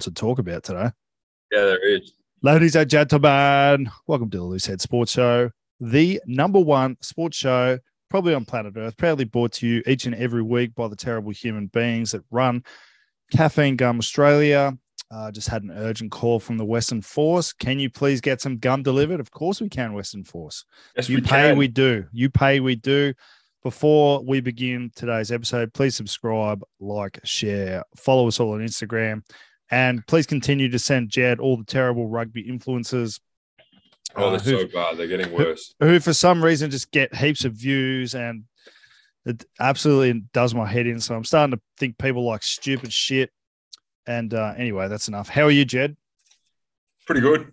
to talk about today. Yeah, there is. Ladies and gentlemen, welcome to the Loose Head Sports Show, the number one sports show probably on planet Earth, proudly brought to you each and every week by the terrible human beings that run Caffeine Gum Australia. Uh, just had an urgent call from the Western Force. Can you please get some gum delivered? Of course we can, Western Force. Yes, you we pay, can. we do. You pay, we do. Before we begin today's episode, please subscribe, like, share, follow us all on Instagram, and please continue to send Jed all the terrible rugby influences Oh, uh, they're who- so bad. They're getting worse. who for some reason just get heaps of views and it absolutely does my head in. So I'm starting to think people like stupid shit. And uh, anyway, that's enough. How are you, Jed? Pretty good.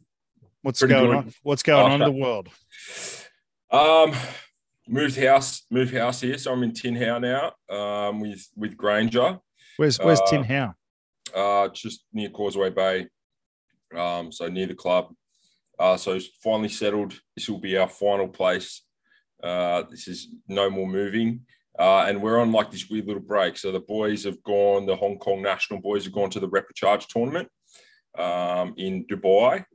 What's Pretty going good. on? What's going on in the world? Um, moved house, moved house here, so I'm in Tin Hau now. Um, with with Granger, Where's Where's Uh, Tin Hau? Uh, just near Causeway Bay. Um, so near the club. Uh, so finally settled. This will be our final place. Uh, this is no more moving. Uh, and we're on like this weird little break. So the boys have gone, the Hong Kong national boys have gone to the Repechage tournament um, in Dubai,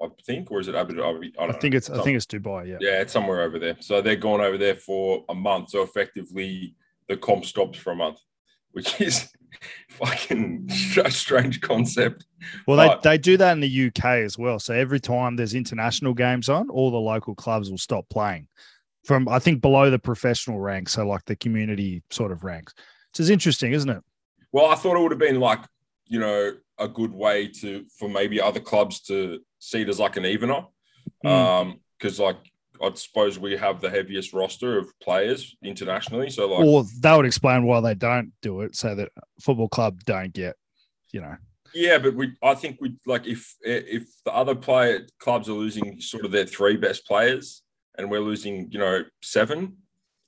I think, or is it Abu Dhabi? I, I don't know. think it's I think it's Dubai. Yeah. yeah, it's somewhere over there. So they're gone over there for a month. So effectively, the comp stops for a month, which is fucking a strange concept. Well, they, Right. they do that in the UK as well. So every time there's international games on, all the local clubs will stop playing from I think below the professional ranks, so like the community sort of ranks. Which is interesting, isn't it? Well, I thought it would have been like, you know, a good way to for maybe other clubs to see it as like an evener. Mm. Um, because like I suppose we have the heaviest roster of players internationally. So like or that would explain why they don't do it, so that football club don't get, you know. Yeah, but we I think we like if if the other player clubs are losing sort of their three best players and we're losing, you know, seven,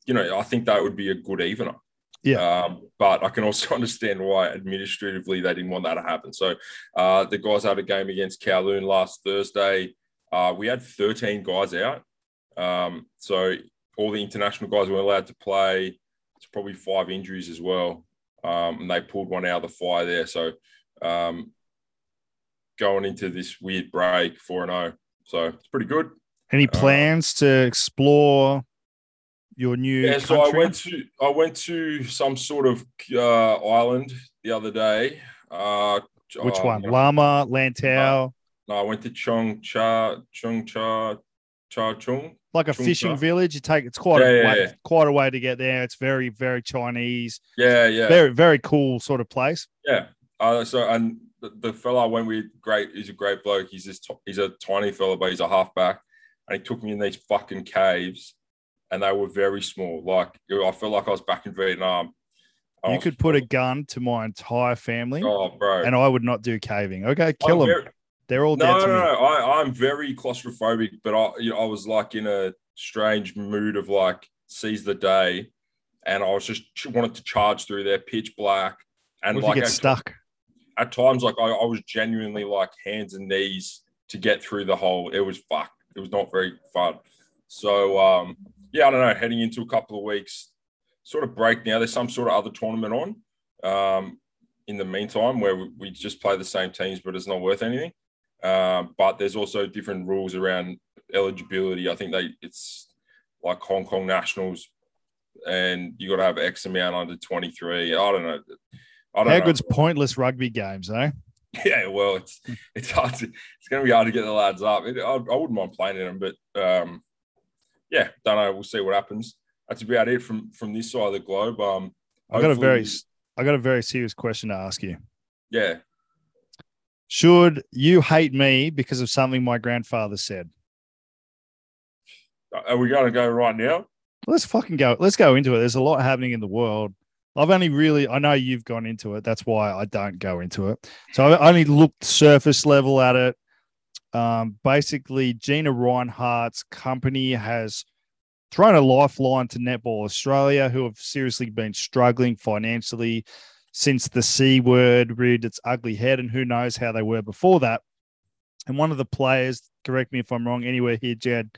you know, I think that would be a good evener. Yeah. Um, but I can also understand why administratively they didn't want that to happen. So uh, the guys had a game against Kowloon last Thursday. Uh, we had 13 guys out. Um, so all the international guys weren't allowed to play. It's probably five injuries as well. Um, and they pulled one out of the fire there. So um, going into this weird break, 4 0. So it's pretty good. Any Uh, plans to explore your new Yeah, so I went to I went to some sort of uh, island the other day. Uh, Which uh, one? no, Lama, Lantau, No, I went to Chong Cha Chong Cha Cha Chung. Like a fishing village. You take it's quite Yeah, a yeah, way, yeah. quite a way to get there. It's very very Chinese, Yeah, yeah, very very cool sort of place. yeah. Uh, so and the, the fella I went with, great. He's a great bloke. He's this. t- He's a tiny fella, but he's a halfback, and he took me in these fucking caves, and they were very small. Like I felt like I was back in Vietnam. I You could put a gun to my entire family, Oh, bro. and I would not do caving. Okay, kill them. They're all No, dead no, me. no. I, I'm very claustrophobic, but I, you know, I was like in a strange mood of like seize the day, and I was just wanted to charge through there, pitch black, and What like get at, stuck? at times, like I, I was genuinely like hands and knees to get through the hole. It was fuck. It was not very fun. So um, yeah, I don't know. Heading into a couple of weeks, sort of break now. There's some sort of other tournament on. Um, in the meantime, where we, we just play the same teams, but it's not worth anything. Um, but there's also different rules around eligibility. I think they it's like Hong Kong nationals, and you got to have X amount under 23. I don't know. I don't How know. good's pointless rugby games, eh? Yeah, well, it's it's hard to it's going to be hard to get the lads up. It, I, I wouldn't mind playing in them, but um, yeah, don't know. We'll see what happens. That's about it from from this side of the globe. Um, I got a very, I got a very serious question to ask you. yeah. Should you hate me because of something my grandfather said? Are we going to go right now? Let's fucking go. Let's go into it. There's a lot happening in the world. I've only really, I know you've gone into it. That's why I don't go into it. So I only looked surface level at it. Um, basically, Gina Rinehart's company has thrown a lifeline to Netball Australia, who have seriously been struggling financially since the C word reared its ugly head, and who knows how they were before that. And one of the players, correct me if I'm wrong, anywhere here, Jed,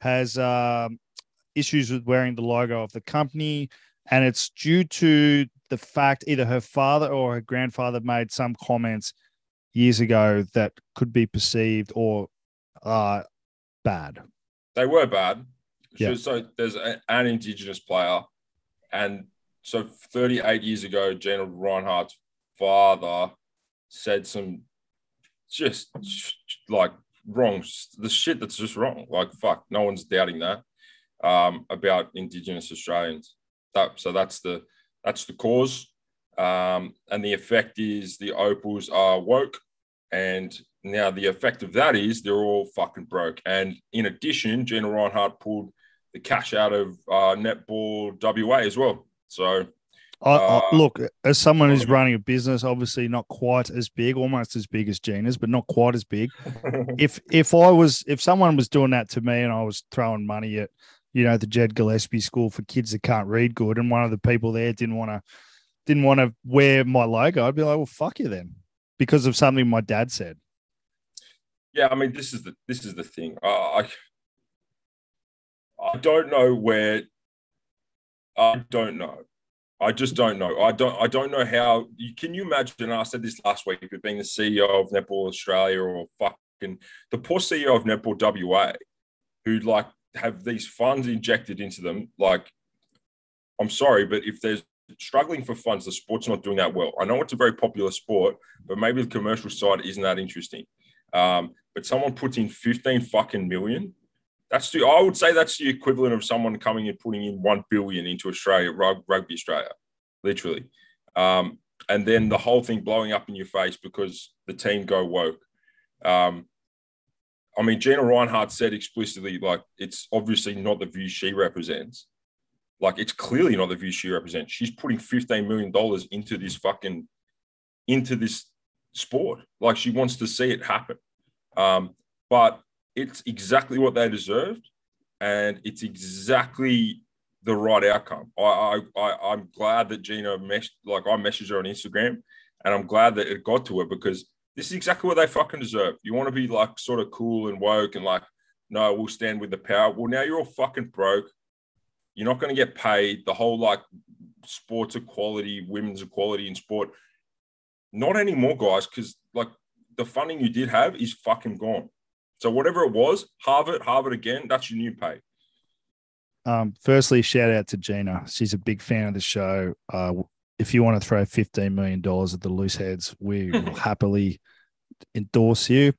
has um, issues with wearing the logo of the company. And it's due to the fact either her father or her grandfather made some comments years ago that could be perceived or uh, bad? They were bad. Yeah. So, so there's a, an Indigenous player, and so 38 years ago, Gina Rinehart's father said some just like wrong, the shit that's just wrong. Like fuck, no one's doubting that um, about Indigenous Australians. That so that's the that's the cause, um, and the effect is the Opals are woke, and now the effect of that is they're all fucking broke. And in addition, Gina Reinhardt pulled the cash out of uh, netball WA as well. So I, I, Uh, look, as someone who's running a business, obviously not quite as big, almost as big as Gina's, but not quite as big. if if I was if someone was doing that to me and I was throwing money at you know the Jed Gillespie School for kids that can't read good, and one of the people there didn't want to didn't want to wear my logo, I'd be like, well, fuck you then, because of something my dad said. yeah, I mean, this is the this is the thing. Uh, I I don't know where. I don't know. I just don't know. I don't. I don't know how. You, can you imagine? I said this last week If you're being the CEO of Netball Australia or fucking the poor CEO of Netball WA, who like have these funds injected into them. Like, I'm sorry, but if there's struggling for funds, the sport's not doing that well. I know it's a very popular sport, but maybe the commercial side isn't that interesting. Um, but someone puts in 15 fucking million. That's the, I would say that's the equivalent of someone coming and putting in 1 billion into Australia, Rugby Australia, literally. Um, and then the whole thing blowing up in your face because the team go woke. Um, I mean, Gina Rinehart said explicitly, like, it's obviously not the view she represents. Like, it's clearly not the view she represents. She's putting $15 million into this fucking, into this sport. Like, she wants to see it happen. Um, but it's exactly what they deserved, and it's exactly the right outcome. I, I, I'm glad that Gina mesh like I messaged her on Instagram, and I'm glad that it got to her because this is exactly what they fucking deserve. You want to be like sort of cool and woke and like, no, we'll stand with the power. Well, now you're all fucking broke. You're not going to get paid. The whole like sports equality, women's equality in sport, not anymore, guys, because like the funding you did have is fucking gone. So whatever it was, Harvard, Harvard again. That's your new pay. Um, firstly, shout out to Gina. She's a big fan of the show. Uh, if you want to throw $15 million at the loose heads, we will happily endorse you,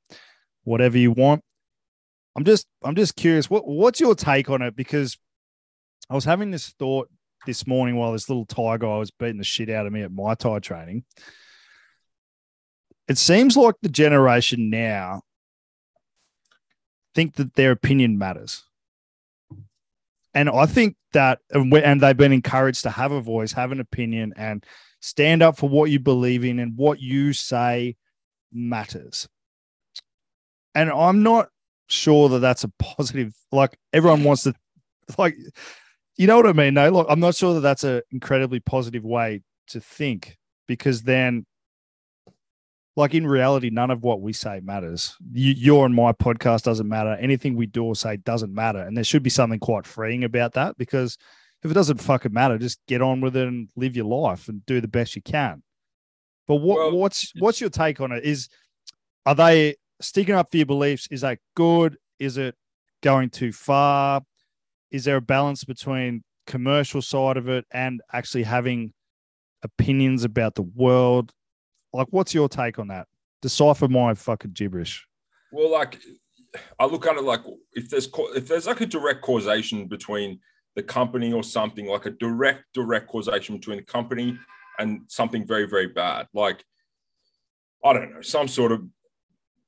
whatever you want. I'm just, I'm just curious. What, what's your take on it? Because I was having this thought this morning while this little Thai guy was beating the shit out of me at my Thai training. It seems like the generation now think that their opinion matters. And I think that, and they've been encouraged to have a voice, have an opinion, and stand up for what you believe in and what you say matters. And I'm not sure that that's a positive. Like everyone wants to, like, you know what I mean? No, look, I'm not sure that that's an incredibly positive way to think because then like in reality, none of what we say matters. You, your and my podcast doesn't matter. Anything we do or say doesn't matter. And there should be something quite freeing about that because if it doesn't fucking matter, just get on with it and live your life and do the best you can. But what Well, what's what's your take on it? Is are they sticking up for your beliefs? Is that good? Is it going too far? Is there a balance between commercial side of it and actually having opinions about the world? Like, what's your take on that? Decipher my fucking gibberish. Well, like I look at it like if there's if there's like a direct causation between the company or something, like a direct direct causation between the company and something very very bad, like I don't know, some sort of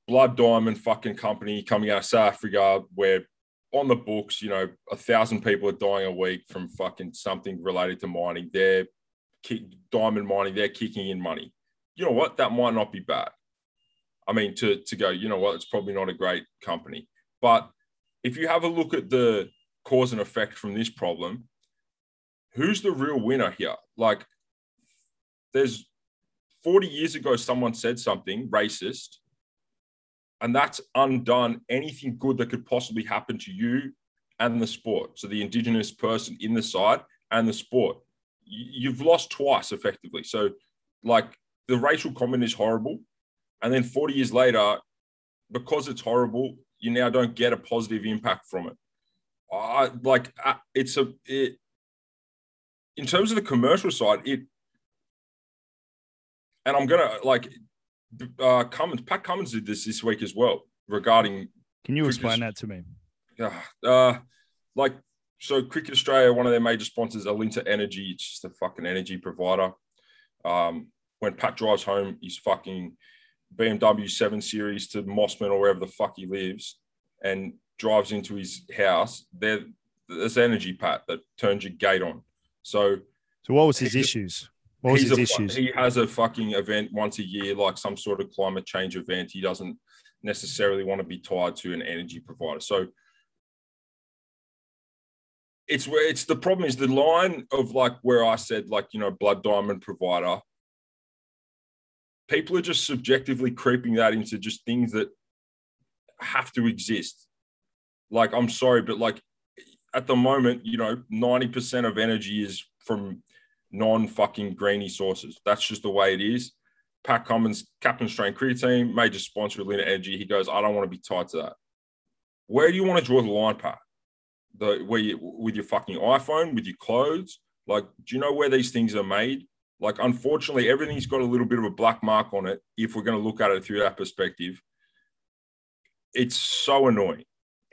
blood diamond fucking company coming out of South Africa where on the books, you know, a thousand people are dying a week from fucking something related to mining. They're diamond mining. They're kicking in money. You know what? That might not be bad. I mean, to to go, you know what? It's probably not a great company. But if you have a look at the cause and effect from this problem, who's the real winner here? Like, there's 40 years ago, someone said something racist, and that's undone anything good that could possibly happen to you and the sport. So the indigenous person in the side and the sport. You- You've lost twice effectively. So, like, the racial comment is horrible. and then 40 years later, because it's horrible, you now don't get a positive impact from it. I like uh, it's a it. In terms of the commercial side, it, and I'm gonna like, uh, Cummins, Pat Cummins did this this week as well regarding. Can you explain that to me? Yeah, uh, like so, Cricket Australia, one of their major sponsors, Alinta Energy. It's just a fucking energy provider. Um, when Pat drives home, his fucking BMW 7 Series to Mosman or wherever the fuck he lives and drives into his house, there, there's energy, Pat, that turns your gate on. So, so what was his issues? What was his a, issues? He has a fucking event once a year, like some sort of climate change event. He doesn't necessarily want to be tied to an energy provider. So, it's where it's the problem is the line of like where I said like you know blood diamond provider people are just subjectively creeping that into just things that have to exist. Like, I'm sorry, but like at the moment, you know, 90% of energy is from non fucking greeny sources. That's just the way it is. Pat Cummins, captain cricket team, major sponsor of Lina Energy. He goes, I don't want to be tied to that. Where do you want to draw the line, Pat? The where you with your fucking iPhone, with your clothes? Like, do you know where these things are made? Like, unfortunately, everything's got a little bit of a black mark on it. If we're going to look at it through that perspective, it's so annoying.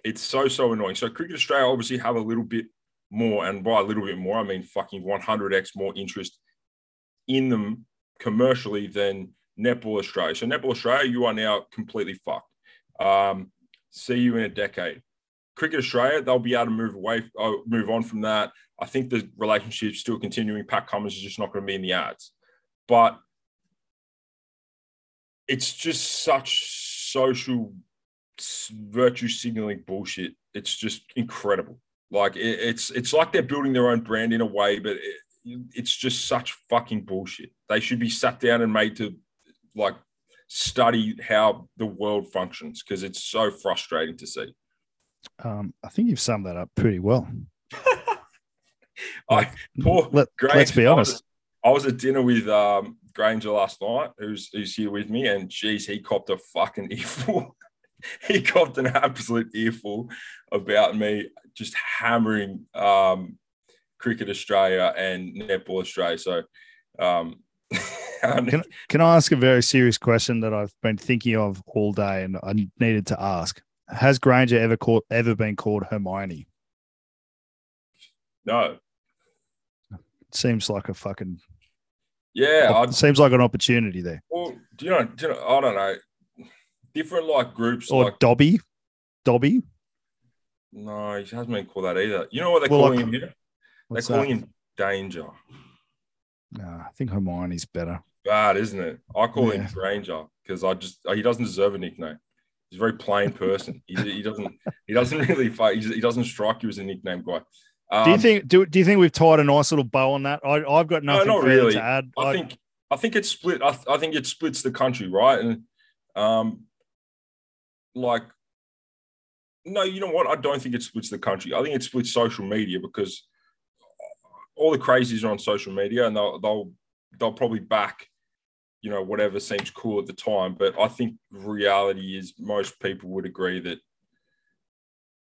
It's so so annoying. So Cricket Australia obviously have a little bit more, and by a little bit more, I mean fucking 100x more interest in them commercially than Netball Australia. So Netball Australia, you are now completely fucked. Um, see you in a decade. Cricket Australia, they'll be able to move away, uh, move on from that. I think the relationship's still continuing. Pat Cummins is just not going to be in the ads. But it's just such social virtue signaling bullshit. It's just incredible. Like it, it's it's like they're building their own brand in a way, but it, it's just such fucking bullshit. They should be sat down and made to like study how the world functions because it's so frustrating to see. Um, I think you've summed that up pretty well. I poor Let, us be honest. I was, I was, at dinner with um, Granger last night, who's who's here with me, and geez, he copped a fucking earful. he copped an absolute earful about me just hammering um, Cricket Australia and Netball Australia. So, um, can, can I ask a very serious question that I've been thinking of all day and I needed to ask? Has Granger ever called ever been called Hermione? No. Seems like a fucking yeah. It seems like an opportunity there. Well, do you know? Do you know I don't know. Different like groups or like Dobby, Dobby. No, he hasn't been called that either. You know what they're well, calling like, him here? They're calling that? him Danger. No, I think Hermione's better. Bad, isn't it? I call yeah. him Granger because I just he doesn't deserve a nickname. He's a very plain person. he, he doesn't he doesn't really fight. He doesn't strike you as a nickname guy. Um, do you um, think do, do you think we've tied a nice little bow on that? I, I've got nothing no, really. to add. I, I, think I think it's split. I, I think it splits the country, right? And um, like, no, you know what? I don't think it splits the country. I think it splits social media because all the crazies are on social media, and they'll they'll they'll probably back, you know, whatever seems cool at the time. But I think reality is most people would agree that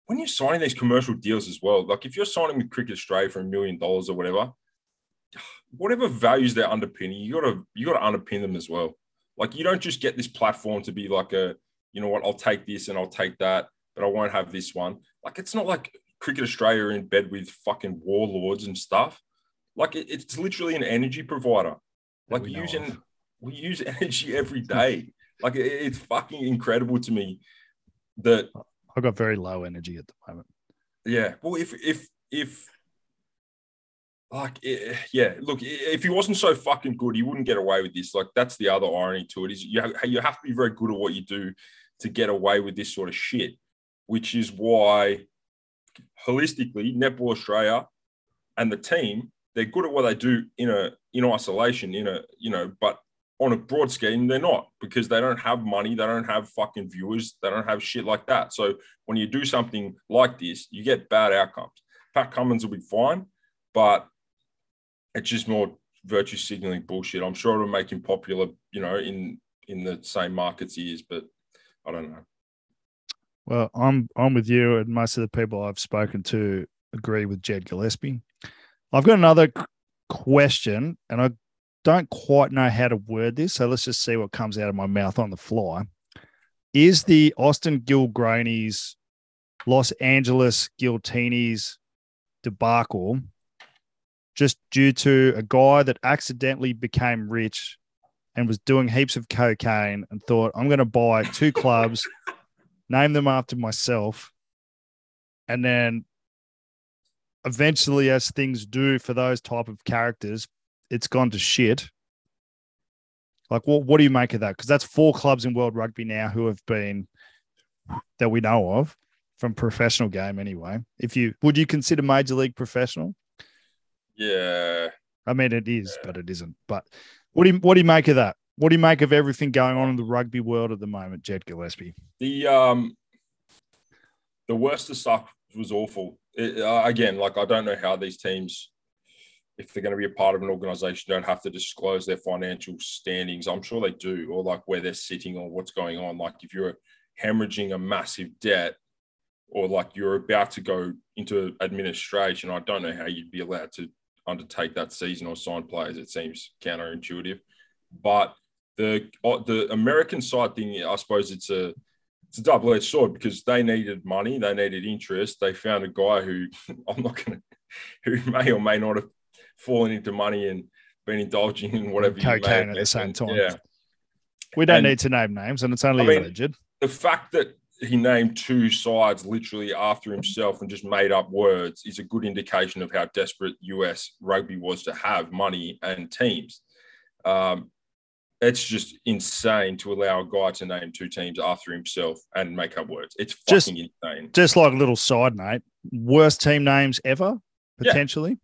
when you're signing these commercial deals as well, like if you're signing with Cricket Australia for a million dollars or whatever, whatever values they're underpinning, you gotta you gotta underpin them as well. Like you don't just get this platform to be like a, you know what, I'll take this and I'll take that, but I won't have this one. Like it's not like Cricket Australia are in bed with fucking warlords and stuff. Like it, it's literally an energy provider. Like using we use energy every day. like it, it's fucking incredible to me that I've got very low energy at the moment. Yeah. Well, if if if like eh, eh, yeah, look, if he wasn't so fucking good, he wouldn't get away with this. Like that's the other irony to it is you have, you have to be very good at what you do to get away with this sort of shit, which is why holistically Netball Australia and the team they're good at what they do in a in isolation in a you know but on a broad scheme, they're not because they don't have money, they don't have fucking viewers, they don't have shit like that. So when you do something like this, you get bad outcomes. Pat Cummins will be fine, but it's just more virtue signaling bullshit. I'm sure it'll make him popular, you know, in in the same markets he is, but I don't know. Well, I'm I'm with you, and most of the people I've spoken to agree with Jed Gillespie. I've got another question, and I don't quite know how to word this, so let's just see what comes out of my mouth on the fly. Is the Austin Gilgronis Los Angeles Giltinis debacle just due to a guy that accidentally became rich and was doing heaps of cocaine and thought, I'm going to buy two clubs, name them after myself, and then eventually, as things do for those type of characters, it's gone to shit. Like, what what do you make of that? Because that's four clubs in world rugby now who have been that we know of from professional game anyway. If you would you consider major league professional? Yeah. I mean it is, yeah. but it isn't. But what do you what do you make of that? What do you make of everything going on in the rugby world at the moment, Jed Gillespie? The um the worst of stuff was awful. It, uh, again, like I don't know how these teams if they're going to be a part of an organization, don't have to disclose their financial standings. I'm sure they do, or like where they're sitting or what's going on. Like if you're hemorrhaging a massive debt, or like you're about to go into administration, I don't know how you'd be allowed to undertake that season or sign players. It seems counterintuitive. But the uh, the American side thing, I suppose it's a it's a double edged sword because they needed money, they needed interest. They found a guy who I'm not going to, who may or may not have fallen into money and been indulging in whatever cocaine at the same time. Yeah, we don't and, need to name names, and it's only I mean, alleged. The fact that he named two sides literally after himself and just made up words is a good indication of how desperate US rugby was to have money and teams. Um, it's just insane to allow a guy to name two teams after himself and make up words. It's fucking just, insane. Just like a little side note, worst team names ever, potentially.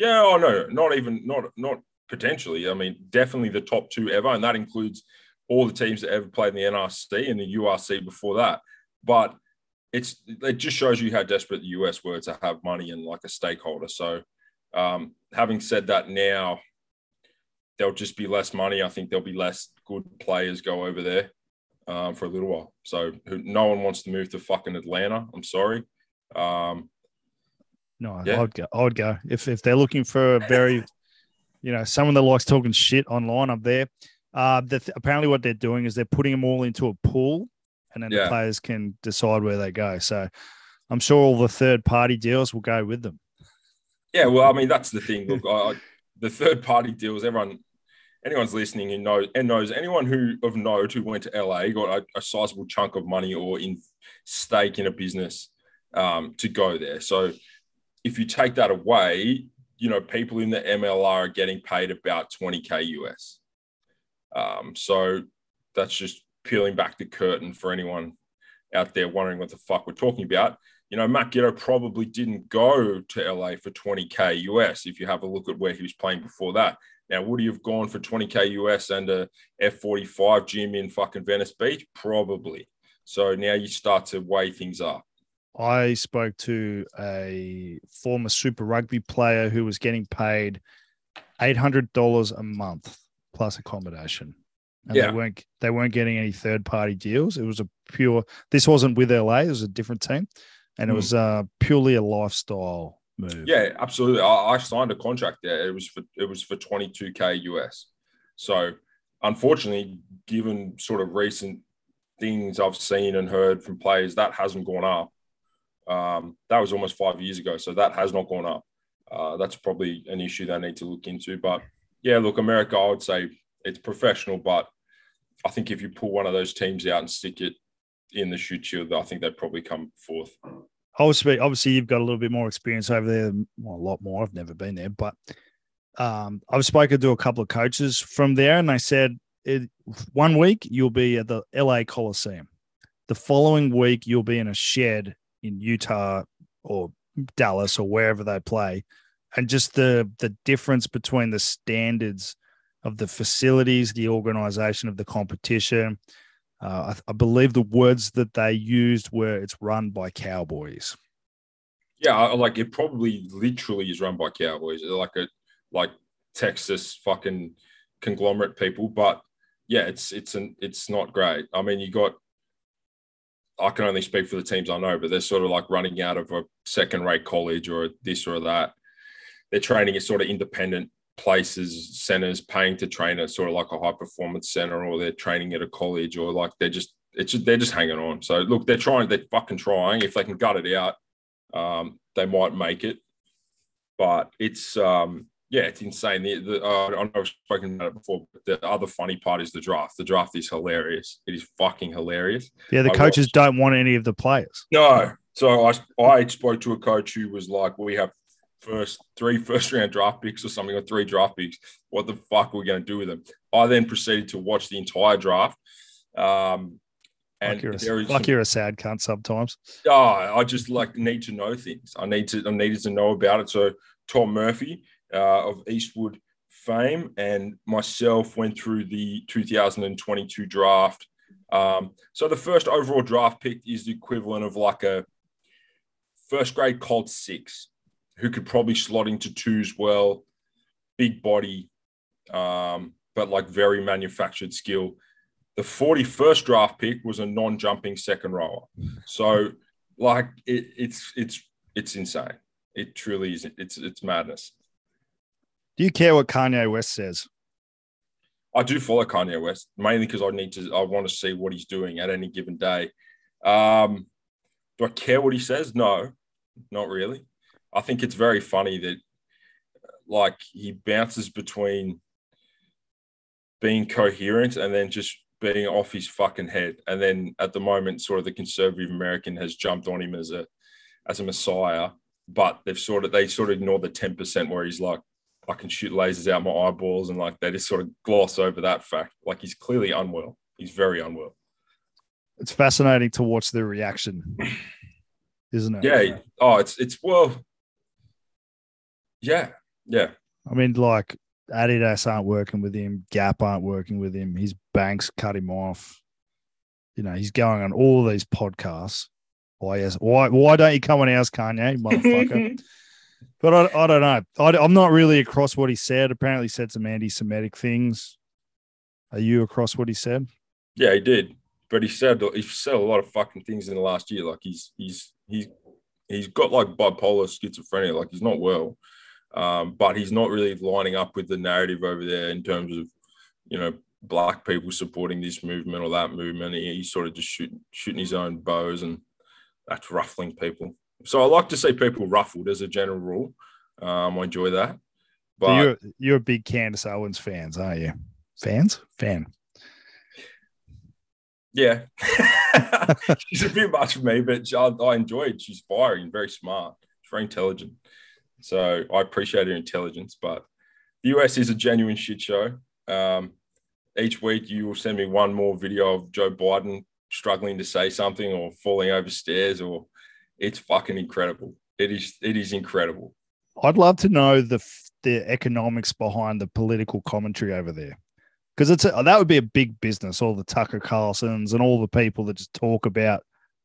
Yeah. oh no, not even not not potentially. I mean, definitely the top two ever, and that includes all the teams that ever played in the NRC and the ARC before that. But it's it just shows you how desperate the US were to have money and like a stakeholder. So, um, having said that, now there'll just be less money. I think there'll be less good players go over there um, for a little while. So, no one wants to move to fucking Atlanta. I'm sorry. Um, no, yeah. I'd go. I'd go if if they're looking for a very, you know, someone that likes talking shit online. I'm there. Uh, the, apparently, what they're doing is they're putting them all into a pool and then yeah. the players can decide where they go. So I'm sure all the third party deals will go with them. Yeah, well, I mean that's the thing. Look, I, the third party deals. Everyone, anyone's listening who knows and knows anyone who of note who went to LA got a, a sizable chunk of money or in stake in a business um, to go there. So if you take that away, you know people in the MLR are getting paid about 20k US. Um, so that's just peeling back the curtain for anyone out there wondering what the fuck we're talking about. You know, Matt Giteau probably didn't go to LA for 20k US. If you have a look at where he was playing before that, now would he have gone for 20k US and a F45 gym in fucking Venice Beach? Probably. So now you start to weigh things up. I spoke to a former Super Rugby player who was getting paid eight hundred dollars a month plus accommodation and yeah. they weren't they weren't getting any third party deals. It was a pure. This wasn't with LA. It was a different team, and mm. it hmm. was uh, purely a lifestyle move. Yeah, absolutely. I, I, signed a contract there. It was for it was for twenty two k US. So, unfortunately, given sort of recent things I've seen and heard from players, that hasn't gone up. Um, that was almost five years ago, so that has not gone up. Uh, that's probably an issue they need to look into. But yeah, look, America, I would say it's professional, but I think if you pull one of those teams out and stick it in the Shute Shield, I think they'd probably come fourth. Obviously, obviously, you've got a little bit more experience over there. Well, a lot more. I've never been there, but um, I've spoken to a couple of coaches from there, and they said it, one week you'll be at the LA Coliseum. The following week you'll be in a shed in Utah or Dallas or wherever they play, and just the the difference between the standards of the facilities, the organization of the competition. Uh, I, I, believe the words that they used were it's run by cowboys. Yeah, like it probably literally is run by cowboys, like a like Texas fucking conglomerate people. But yeah, it's it's an it's not great. I mean, you got I can only speak for the teams I know, but they're sort of like running out of a second rate college or this or that. They're training at sort of independent places, centers, paying to train at sort of like a high performance center, or they're training at a college, or like they're just it's just, they're just hanging on. So look, they're trying, they're fucking trying. If they can gut it out, um, they might make it. But it's um, yeah, it's insane. The, the, uh, I know I've spoken about it before, but the other funny part is the draft. The draft is hilarious. It is fucking hilarious. Yeah, the I coaches watched- don't want any of the players. No. So I, I spoke to a coach who was like, we have first three first round draft picks or something, or three draft picks. What the fuck are we going to do with them? I then proceeded to watch the entire draft. Um, and Like you're, a, is like some- you're a sad cunt sometimes. oh, I just like need to know things. I need to I needed to know about it. So Tom Murphy uh, of Eastwood fame and myself went through the 2022 draft. Um, so the first overall draft pick is the equivalent of like a first grade Colt six, who could probably slot into twos well, big body, um, but like very manufactured skill. The 41st draft pick was a non-jumping second rower. So like it, it's it's it's insane. It truly is. It's it's madness. Do you care what Kanye West says? I do follow Kanye West mainly because I need to. I want to see what he's doing at any given day. Um, do I care what he says? No, not really. I think it's very funny that like he bounces between being coherent and then just being off his fucking head. And then at the moment, sort of the conservative American has jumped on him as a as a messiah, but they've sort of they sort of ignore the ten percent where he's like, I can shoot lasers out my eyeballs, and like they just sort of gloss over that fact. Like he's clearly unwell. He's very unwell. It's fascinating to watch the reaction, isn't it? Yeah. Oh, it's it's well. Yeah. Yeah. I mean, like Adidas aren't working with him, Gap aren't working with him. His banks cut him off. You know, he's going on all these podcasts. Why yes? Why why don't you come on ours, Kanye, motherfucker? But I, I don't know. I, I'm not really across what he said. Apparently, he said some anti-Semitic things. Are you across what he said? Yeah, he did. But he said he said a lot of fucking things in the last year. Like he's he's he's he's got like bipolar schizophrenia. Like he's not well, um, but he's not really lining up with the narrative over there in terms of you know black people supporting this movement or that movement. He, he's sort of just shooting shooting his own bows, and that's ruffling people. So I like to see people ruffled as a general rule. Um, I enjoy that. But so you're you're a big Candace Owens fans, aren't you? Fans, fan. Yeah, she's a bit much for me, but I, I enjoy it. She's fiery and very smart. She's very intelligent, so I appreciate her intelligence. But the US is a genuine shit show. Um, each week, you will send me one more video of Joe Biden struggling to say something or falling over stairs, or it's fucking incredible. It is. It is incredible. I'd love to know the the economics behind the political commentary over there, because it's a, that would be a big business. All the Tucker Carlsons and all the people that just talk about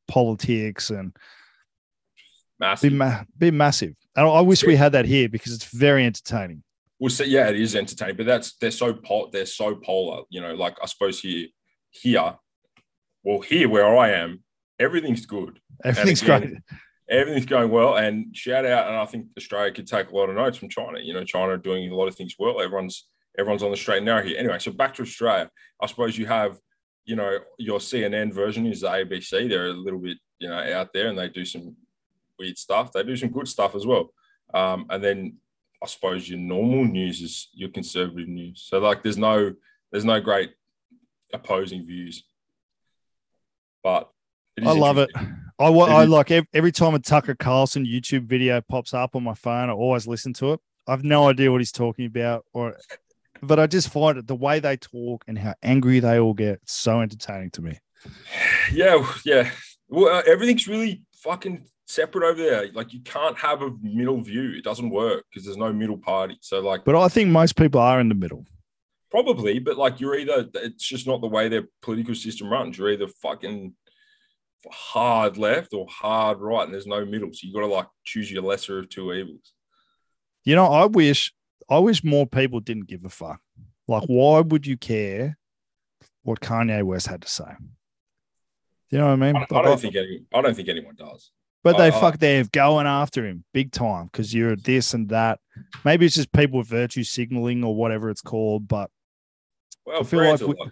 politics and be Massive. ma- be massive. And I wish we had that here because it's very entertaining. Well, so yeah, it is entertaining, but that's they're so pol- they're so polar. You know, like I suppose here, here, well, here where I am, everything's good. Everything's again, great. Everything's going well, and shout out. And I think Australia could take a lot of notes from China. You know, China are doing a lot of things well. Everyone's everyone's on the straight and narrow here. Anyway, so back to Australia. I suppose you have, you know, your CNN version is the ABC. They're a little bit, you know, out there, and they do some weird stuff. They do some good stuff as well. Um, and then I suppose your normal news is your conservative news. So like, there's no there's no great opposing views. But I love it. I, It I is- like ev- every time a Tucker Carlson YouTube video pops up on my phone, I always listen to it. I've no idea what he's talking about, or but I just find it the way they talk and how angry they all get so entertaining to me. Yeah, yeah. Well, uh, everything's really fucking separate over there. Like you can't have a middle view. It doesn't work because there's no middle party. So like But I think most people are in the middle. probably, but like you're either it's just not the way their political system runs. You're either fucking hard left or hard right, and there's no middle. So you got to like choose your lesser of two evils. You know, I wish I wish more people didn't give a fuck. Like, why would you care? what Kanye West had to say. You know what I mean? I, I don't think any, I don't think anyone does. But they I- I- fuck, they're going after him big time because you're this and that. Maybe it's just people with virtue signaling or whatever it's called. But Well, I feel like are we- like,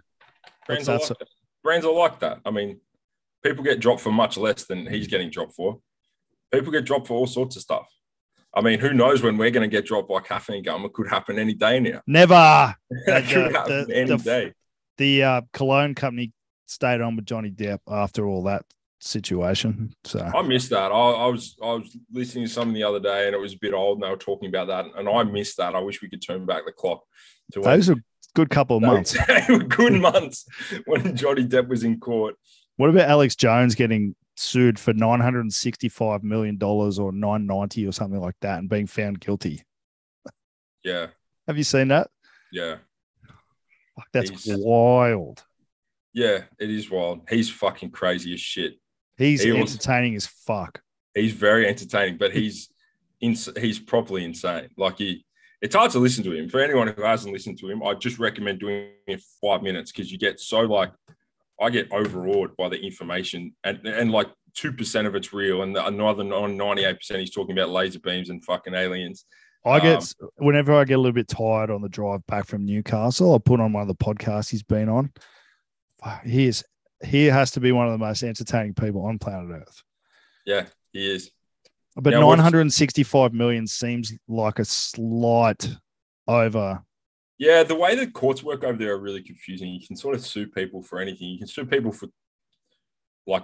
brands, are like that. brands are like that. I mean, people get dropped for much less than he's getting dropped for. People get dropped for all sorts of stuff. I mean, who knows when we're going to get dropped by caffeine gum? It could happen any day now. never. Could the- happen the- any the- day. The uh, cologne company stayed on with Johnny Depp after all that situation. So I missed that. I, I was I was listening to something the other day, and it was a bit old, and they were talking about that, and I missed that. I wish we could turn back the clock to when those are good couple of months. They were good months when Johnny Depp was in court. What about Alex Jones getting sued for nine hundred and sixty-five million dollars or nine ninety or something like that, and being found guilty? Yeah, Have you seen that? yeah, Fuck, that's He's- wild. yeah. It is wild. He's fucking crazy as shit. He's He was- entertaining as fuck. He's very entertaining, but he's ins- he's properly insane. Like he, it's hard to listen to him. For anyone who hasn't listened to him, I just recommend doing it five minutes because you get so like, I get overawed by the information, and and like two percent of it's real, and another ninety eight percent he's talking about laser beams and fucking aliens. I get Um, whenever I get a little bit tired on the drive back from Newcastle, I put on one of the podcasts he's been on. He is he has to be one of the most entertaining people on planet Earth. Yeah, he is. But Now, 965 million seems like a slight over. Yeah, the way the courts work over there are really confusing. You can sort of sue people for anything. You can sue people for like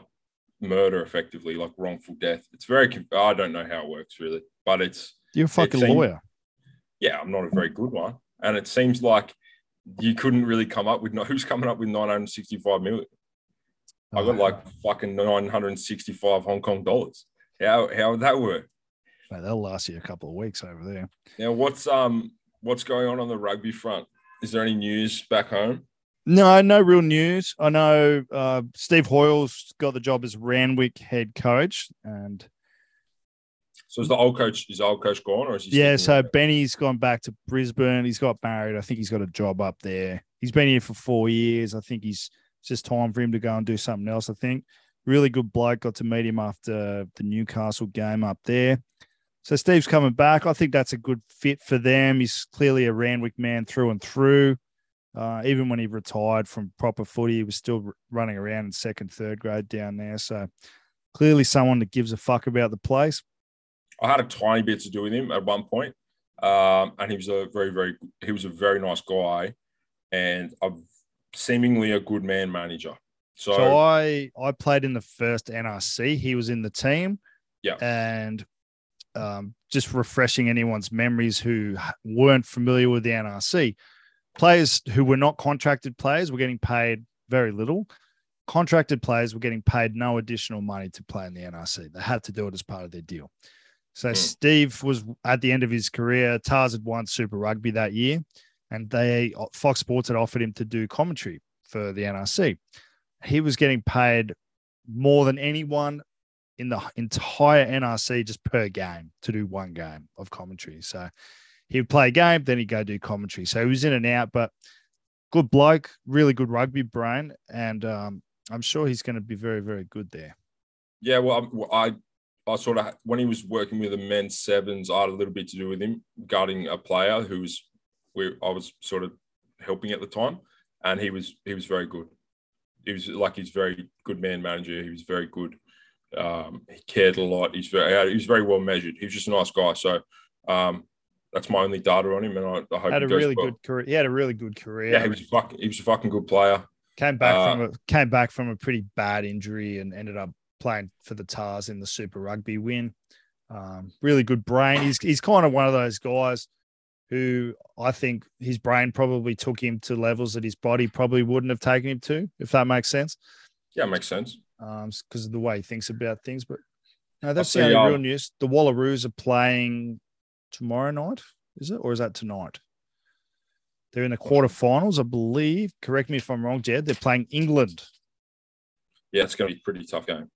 murder, effectively, like wrongful death. It's very. I don't know how it works really, but it's You're a fucking seemed- lawyer. yeah, I'm not a very good one, and it seems like you couldn't really come up with no. Who's coming up with 965 million? I got like fucking 965 Hong Kong dollars. How how would that work? mate, that'll last you a couple of weeks over there. Now, what's um what's going on on the rugby front? Is there any news back home? No, no real news. I know uh, Steve Hoiles got the job as Randwick head coach, and So is the old coach is the old coach gone or is he? yeah, so around? Benny's gone back to Brisbane. He's got married. I think he's got a job up there. He's been here for four years. I think he's it's just time for him to go and do something else. I think really good bloke. Got to meet him after the Newcastle game up there. So Steve's coming back. I think that's a good fit for them. He's clearly a Randwick man through and through. Uh, even when he retired from proper footy, he was still running around in second, third grade down there. So clearly someone that gives a fuck about the place. I had a tiny bit to do with him at one point, um, and he was a very, very, he was a very nice guy, and a seemingly a good man manager. So, So I I played in the first NRC. He was in the team. Yeah. And um, just refreshing anyone's memories who weren't familiar with the NRC. Players who were not contracted players were getting paid very little. Contracted players were getting paid no additional money to play in the NRC. They had to do it as part of their deal. So Hmm. Steve was at the end of his career. Tahs had won Super Rugby that year, and they Fox Sports had offered him to do commentary for the NRC he was getting paid more than anyone in the entire NRC just per game to do one game of commentary. So he would play a game, then he'd go do commentary. So he was in and out, but good bloke, really good rugby brain. And um, I'm sure he's going to be very, very good there. yeah, well, I, I sort of when he was working with the men's sevens, I had a little bit to do with him regarding a player who was, we I was sort of helping at the time, and he was he was very good. He was like he's very good man manager. He was very good. Um, he cared a lot. He's very he was very well measured. He was just a nice guy. So um, that's my only data on him, and I, I hope Had he a really well. good career. He had a really good career. Yeah, he was a fucking he was a fucking good player. came back uh, from a came back from a pretty bad injury and ended up playing for the Tahs in the Super Rugby win. Um, really good brain. He's he's kind of one of those guys who I think his brain probably took him to levels that his body probably wouldn't have taken him to, if that makes sense. Yeah, makes sense. Um, because of the way he thinks about things. But no, that's the only real news. The Wallaroos are playing tomorrow night, is it, or is that tonight? They're in the quarterfinals, I believe. Correct me if I'm wrong, Jed. They're playing England. Yeah, it's going to be a pretty tough game.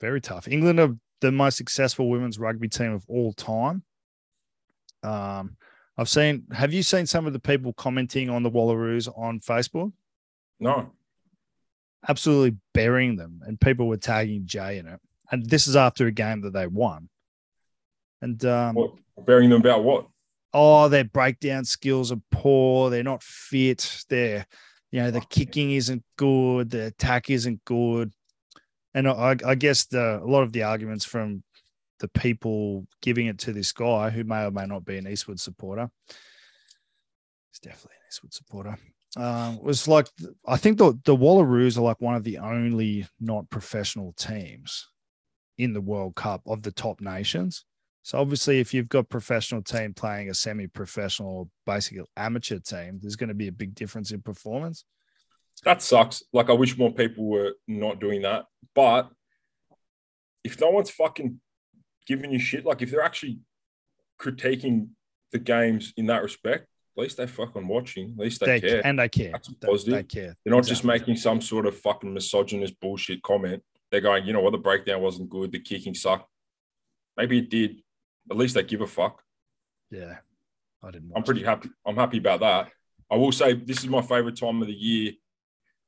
very tough. England are the most successful women's rugby team of all time. Um, I've seen. Have you seen some of the people commenting on the Wallaroos on Facebook? No. Absolutely burying them, and people were tagging Jay in it. And this is after a game that they won. And um, What? Bearing them about what? oh, their breakdown skills are poor. They're not fit. They're, you know, the kicking isn't good. The attack isn't good. And I, I guess the a lot of the arguments from the people giving it to this guy, who may or may not be an Eastwood supporter, he's definitely an Eastwood supporter. Um, was like I think the the Wallaroos are like one of the only not professional teams in the World Cup of the top nations. So obviously, if you've got professional team playing a semi-professional or basically amateur team, there's going to be a big difference in performance. That sucks. Like I wish more people were not doing that. But if no one's fucking giving you shit, like if they're actually critiquing the games in that respect, at least they're fucking watching. At least they, They, care. and they care. That's They- positive. They care. They're not just making some sort of fucking misogynist bullshit comment. They're going, you know what, the breakdown wasn't good, the kicking sucked. Maybe it did. At least they give a fuck. Yeah, I didn't. I'm pretty happy. I'm happy about that. I will say this is my favorite time of the year,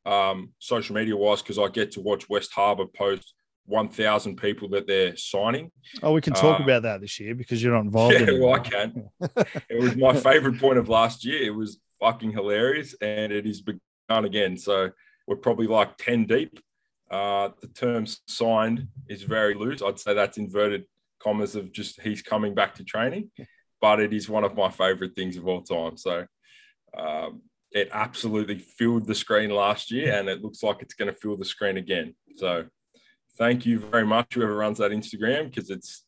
um, social media wise, because I get to watch West Harbour post 1,000 people that they're signing. Oh, we can talk uh, about that this year because you're not involved. Yeah, anymore. well, I can. it was my favorite point of last year. It was fucking hilarious, and it is begun again. So we're probably like 10 deep. Uh, the term signed is very loose. I'd say that's inverted commas of just he's coming back to training, but it is one of my favorite things of all time. So um, it absolutely filled the screen last year, and it looks like it's going to fill the screen again. So thank you very much, whoever runs that Instagram, because it's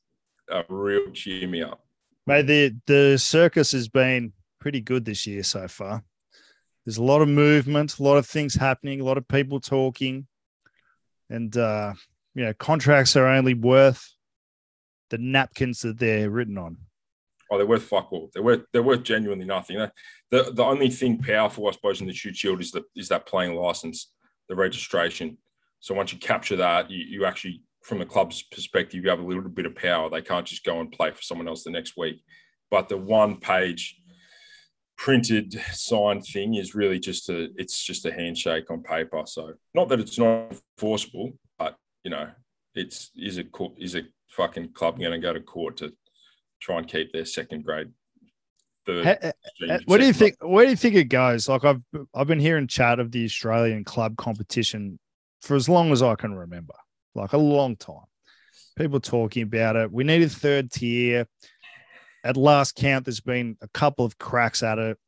a real cheer me up. Mate, the the circus has been pretty good this year so far. There's a lot of movement, a lot of things happening, a lot of people talking, and uh, you know, contracts are only worth the napkins that they're written on. Oh, they're worth fuck all. They're worth they're worth genuinely nothing. The the, the only thing powerful, I suppose, in the Shute Shield is the is that playing license, the registration. So once you capture that, you, you actually, from the club's perspective, you have a little bit of power. They can't just go and play for someone else the next week. But the one page printed signed thing is really just a it's just a handshake on paper. So not that it's not enforceable, but you know, it's is a court is a fucking club going to go to court to try and keep their second grade. third Ha- uh, uh, Where do you think? Where do you think it goes? Like I've I've been hearing chat of the Australian club competition for as long as I can remember, like a long time. People talking about it. We need a third tier. At last count, there's been a couple of cracks at it.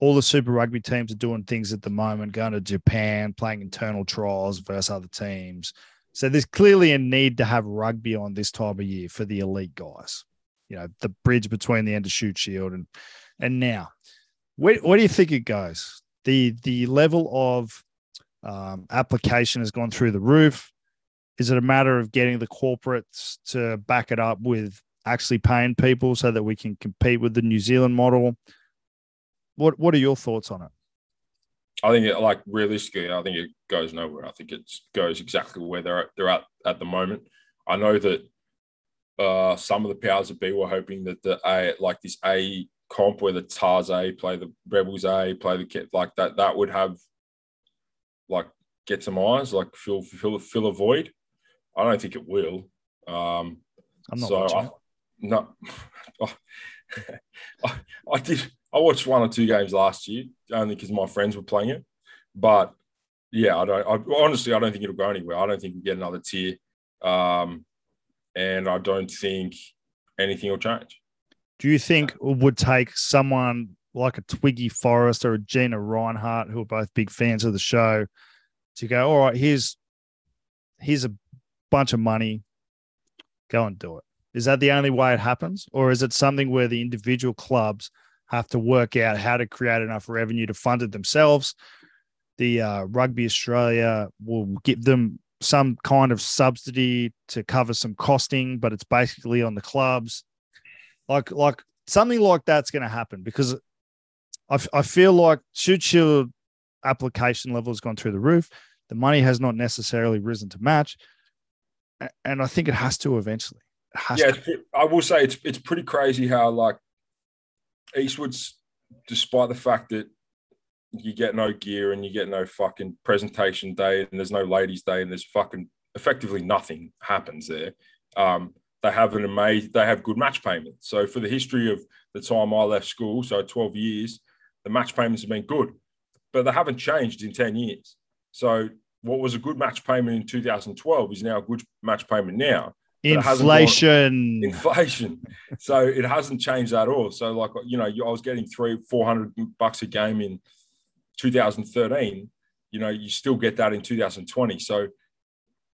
All the Super Rugby teams are doing things at the moment, going to Japan, playing internal trials versus other teams. So there's clearly a need to have rugby on this time of year for the elite guys. You know, the bridge between the end of Shute Shield and and now. Where, where do you think it goes? The the level of um, application has gone through the roof. Is it a matter of getting the corporates to back it up with actually paying people so that we can compete with the New Zealand model? What What are your thoughts on it? I think it, like realistically, I think it goes nowhere. I think it goes exactly where they're at, they're at at the moment. I know that uh, some of the powers that be were hoping that the A like this A comp where the Tahs A play the Rebels A play the like that that would have like get some eyes like fill fill fill a void. I don't think it will. Um, I'm not so watching I, it. no, I, I did. I watched one or two games last year only because my friends were playing it. But yeah, I don't. I, honestly, I don't think it'll go anywhere. I don't think we get another tier, um, and I don't think anything will change. Do you think it would take someone like a Twiggy Forrest or a Gina Rinehart, who are both big fans of the show, to go, all right, here's here's a bunch of money, go and do it? Is that the only way it happens, or is it something where the individual clubs have to work out how to create enough revenue to fund it themselves? The uh, Rugby Australia will give them some kind of subsidy to cover some costing, but it's basically on the clubs like like something like that's going to happen because I, feel like shield application level has gone through the roof the money has not necessarily risen to match and i think it has to eventually has Yeah, to. I will say it's it's pretty crazy how like Eastwood's, despite the fact that you get no gear and you get no fucking presentation day and there's no ladies day and there's fucking effectively nothing happens there. Um, they have an amazing, they have good match payments. So for the history of the time I left school, so 12 years, the match payments have been good, but they haven't changed in 10 years. So what was a good match payment in 2012 is now a good match payment now. Inflation. inflation. so it hasn't changed at all. So like you know, I was getting three, four hundred bucks a game in 2013. You know, you still get that in 2020. So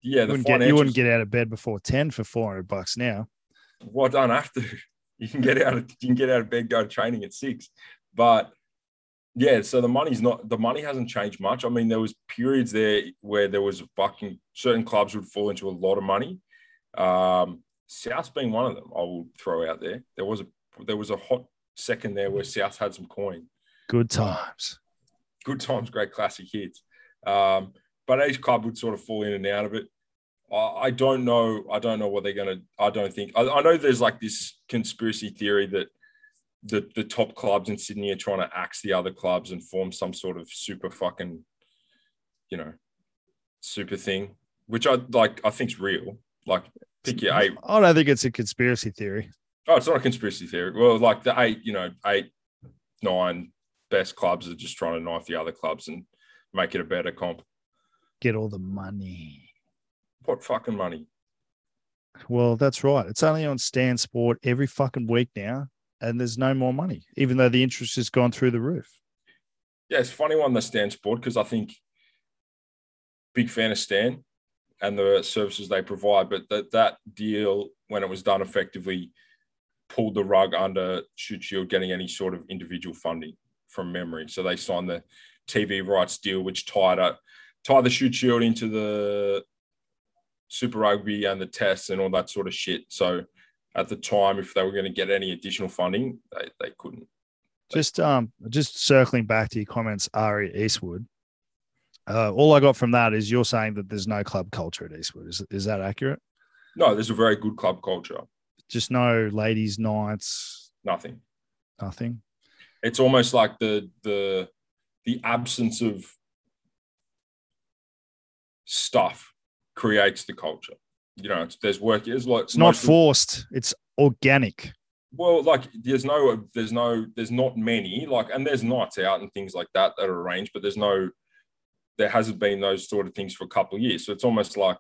yeah, you wouldn't, get, you wouldn't get out of bed before 10 for 400 bucks now. Well, I don't have to. You can get out of you can get out of bed, go to training at six. But yeah, so the money's not the money hasn't changed much. I mean, there was periods there where there was fucking certain clubs would fall into a lot of money. Um, South being one of them, I will throw out there. There was a there was a hot second there where South had some coin. Good times. Good times, great classic hits. Um, but each club would sort of fall in and out of it. I, don't know. I don't know what they're going to. I don't think. I, I know there's like this conspiracy theory that the the top clubs in Sydney are trying to axe the other clubs and form some sort of super fucking, you know, super thing, which I like. I think's real. Like, pick your eight. I don't think it's a conspiracy theory. Oh, it's not a conspiracy theory. Well, like the eight, you know, eight, nine best clubs are just trying to knife the other clubs and make it a better comp get all the money. What fucking money? Well, that's right. It's only on Stan Sport every fucking week now, and there's no more money, even though the interest has gone through the roof. Yeah, it's funny one the Stan Sport because I think big fan of Stan and the services they provide, but that that deal when it was done effectively pulled the rug under Shute Shield getting any sort of individual funding from memory. So they signed the TV rights deal, which tied up tied the Shute Shield into the Super Rugby and the tests and all that sort of shit. So at the time, if they were going to get any additional funding, they, they couldn't. Just um, just circling back to your comments, Ari Eastwood. Uh, all I got from that is you're saying that there's no club culture at Eastwood. Is is that accurate? No, there's a very good club culture. Just no ladies' nights. Nothing. Nothing. It's almost like the the the absence of stuff creates the culture. You know, there's work. It's like it's not forced. It's organic. Well, like there's no, there's no, there's not many like, and there's nights out and things like that that are arranged, but there's no, there hasn't been those sort of things for a couple of years. So it's almost like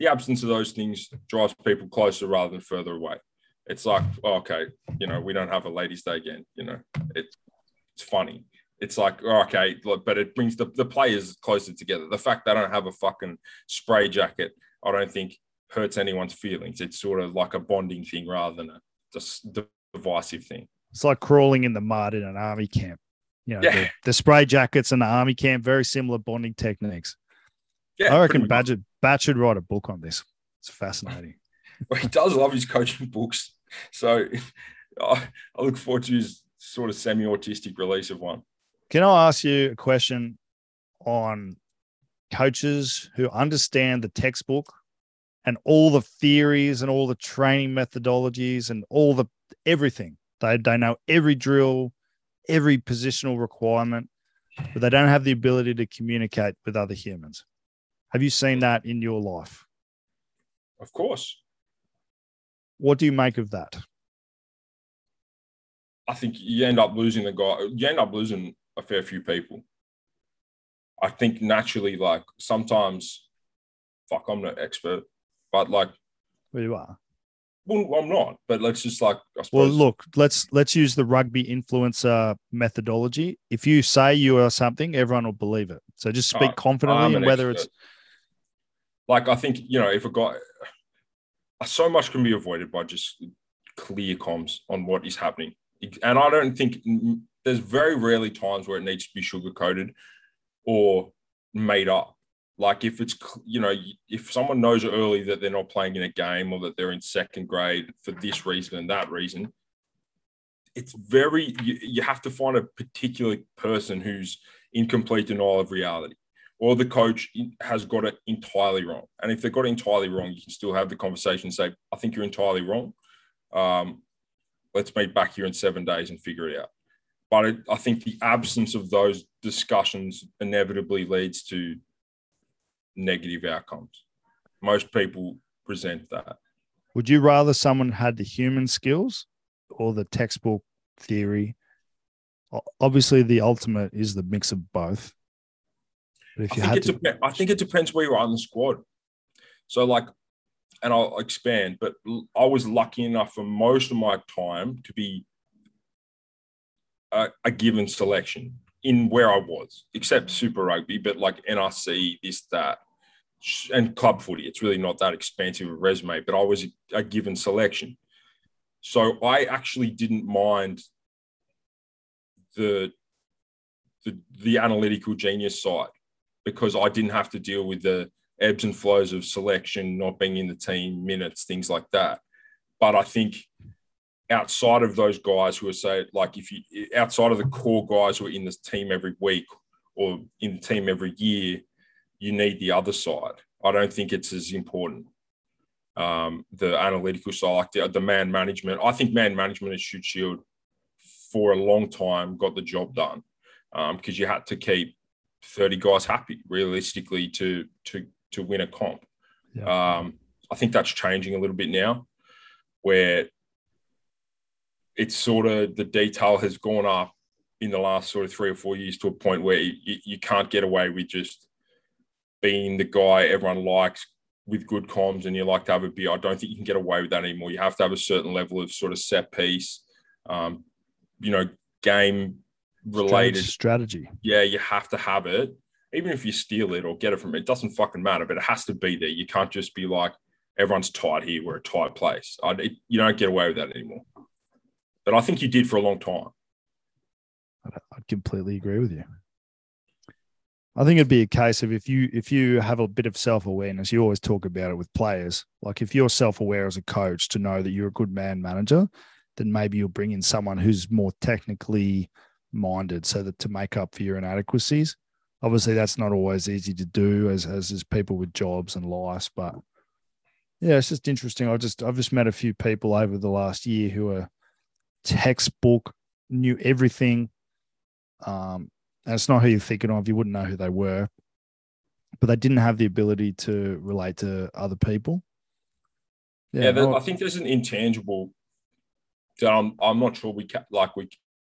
the absence of those things drives people closer rather than further away. It's like, oh, okay, you know, we don't have a ladies' day again. You know, it's it's funny it's like oh, okay, but it brings the, the players closer together. The fact they don't have a fucking spray jacket, I don't think hurts anyone's feelings. It's sort of like a bonding thing rather than a just divisive thing. It's like crawling in the mud in an army camp. You know, yeah. the, the spray jackets in the army camp, very similar bonding techniques. Yeah, I reckon Badger, Bat should write a book on this. It's fascinating. well, he does love his coaching books. So I, I look forward to his sort of semi autistic release of one. Can I ask you a question on coaches who understand the textbook and all the theories and all the training methodologies and all the everything? They, they know every drill, every positional requirement, but they don't have the ability to communicate with other humans. Have you seen that in your life? Of course. What do you make of that? I think you end up losing the guy. You end up losing a fair few people. I think naturally, like sometimes, fuck, I'm not expert, but like, well, you are. Well, I'm not, but let's just like. well, look, let's let's use the rugby influencer methodology. If you say you are something, everyone will believe it. So just speak confidently, and whether expert. it's like I think you know, if a guy, so much can be avoided by just clear comms on what is happening, and I don't think there's very rarely times where it needs to be sugar coated or made up. Like if it's you know if someone knows early that they're not playing in a game or that they're in second grade for this reason and that reason, it's very you, you have to find a particular person who's in complete denial of reality or the coach has got it entirely wrong. And if they've got it entirely wrong, you can still have the conversation and say, I think you're entirely wrong. Um, let's meet back here in seven days and figure it out. but it, I think the absence of those discussions inevitably leads to negative outcomes. Most people present that. Would you rather someone had the human skills or the textbook theory? Obviously, the ultimate is the mix of both. But if you I, think had to... I think it depends where you are in the squad. So, like, and I'll expand, but I was lucky enough for most of my time to be a, a given selection in where I was, except Super Rugby, but like NRC, this, that, and club footy. It's really not that expansive a resume, but I was a, given selection. So I actually didn't mind the, the the analytical genius side because I didn't have to deal with the ebbs and flows of selection, not being in the team, minutes, things like that. But I think outside of those guys who are say like if you outside of the core guys who are in this team every week or in the team every year, you need the other side. I don't think it's as important. Um, the analytical side, like the, the man management. I think man management at Shute Shield for a long time got the job done because um, you had to keep 30 guys happy realistically to to to win a comp. Yeah. Um, I think that's changing a little bit now, where it's sort of the detail has gone up in the last sort of three or four years to a point where you, you can't get away with just being the guy everyone likes with good comms and you like to have a beer. I don't think you can get away with that anymore. You have to have a certain level of sort of set piece, um, you know, game related strategy. Yeah, you have to have it. Even if you steal it or get it from it, it doesn't fucking matter, but it has to be there. You can't just be like, everyone's tight here, we're a tight place. I, it, you don't get away with that anymore. But I think you did for a long time. I completely agree with you. I think it'd be a case of if you if you have a bit of self awareness, you always talk about it with players. Like if you're self aware as a coach to know that you're a good man manager, then maybe you'll bring in someone who's more technically minded, so that to make up for your inadequacies. Obviously, that's not always easy to do, as as is people with jobs and lives. But yeah, it's just interesting. I just I've just met a few people over the last year who are textbook, knew everything. Um, and it's not who you're thinking of. You wouldn't know who they were, but they didn't have the ability to relate to other people. Yeah, yeah I think there's an intangible that I'm I'm not sure we ca- like we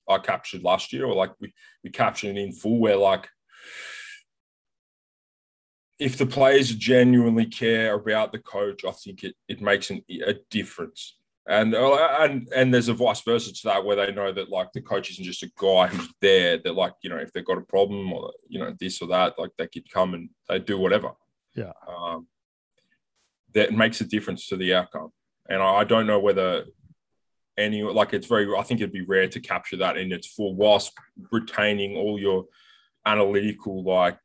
I captured last year or like we we captured in full where like if the players genuinely care about the coach, I think it, it makes an, a difference and uh, and and there's a vice versa to that where they know that like the coach isn't just a guy who's there that like you know if they've got a problem or you know this or that like they could come and they do whatever. Yeah. Um, that makes a difference to the outcome. And I, I don't know whether any like it's very i think it'd be rare to capture that in its full whilst retaining all your analytical like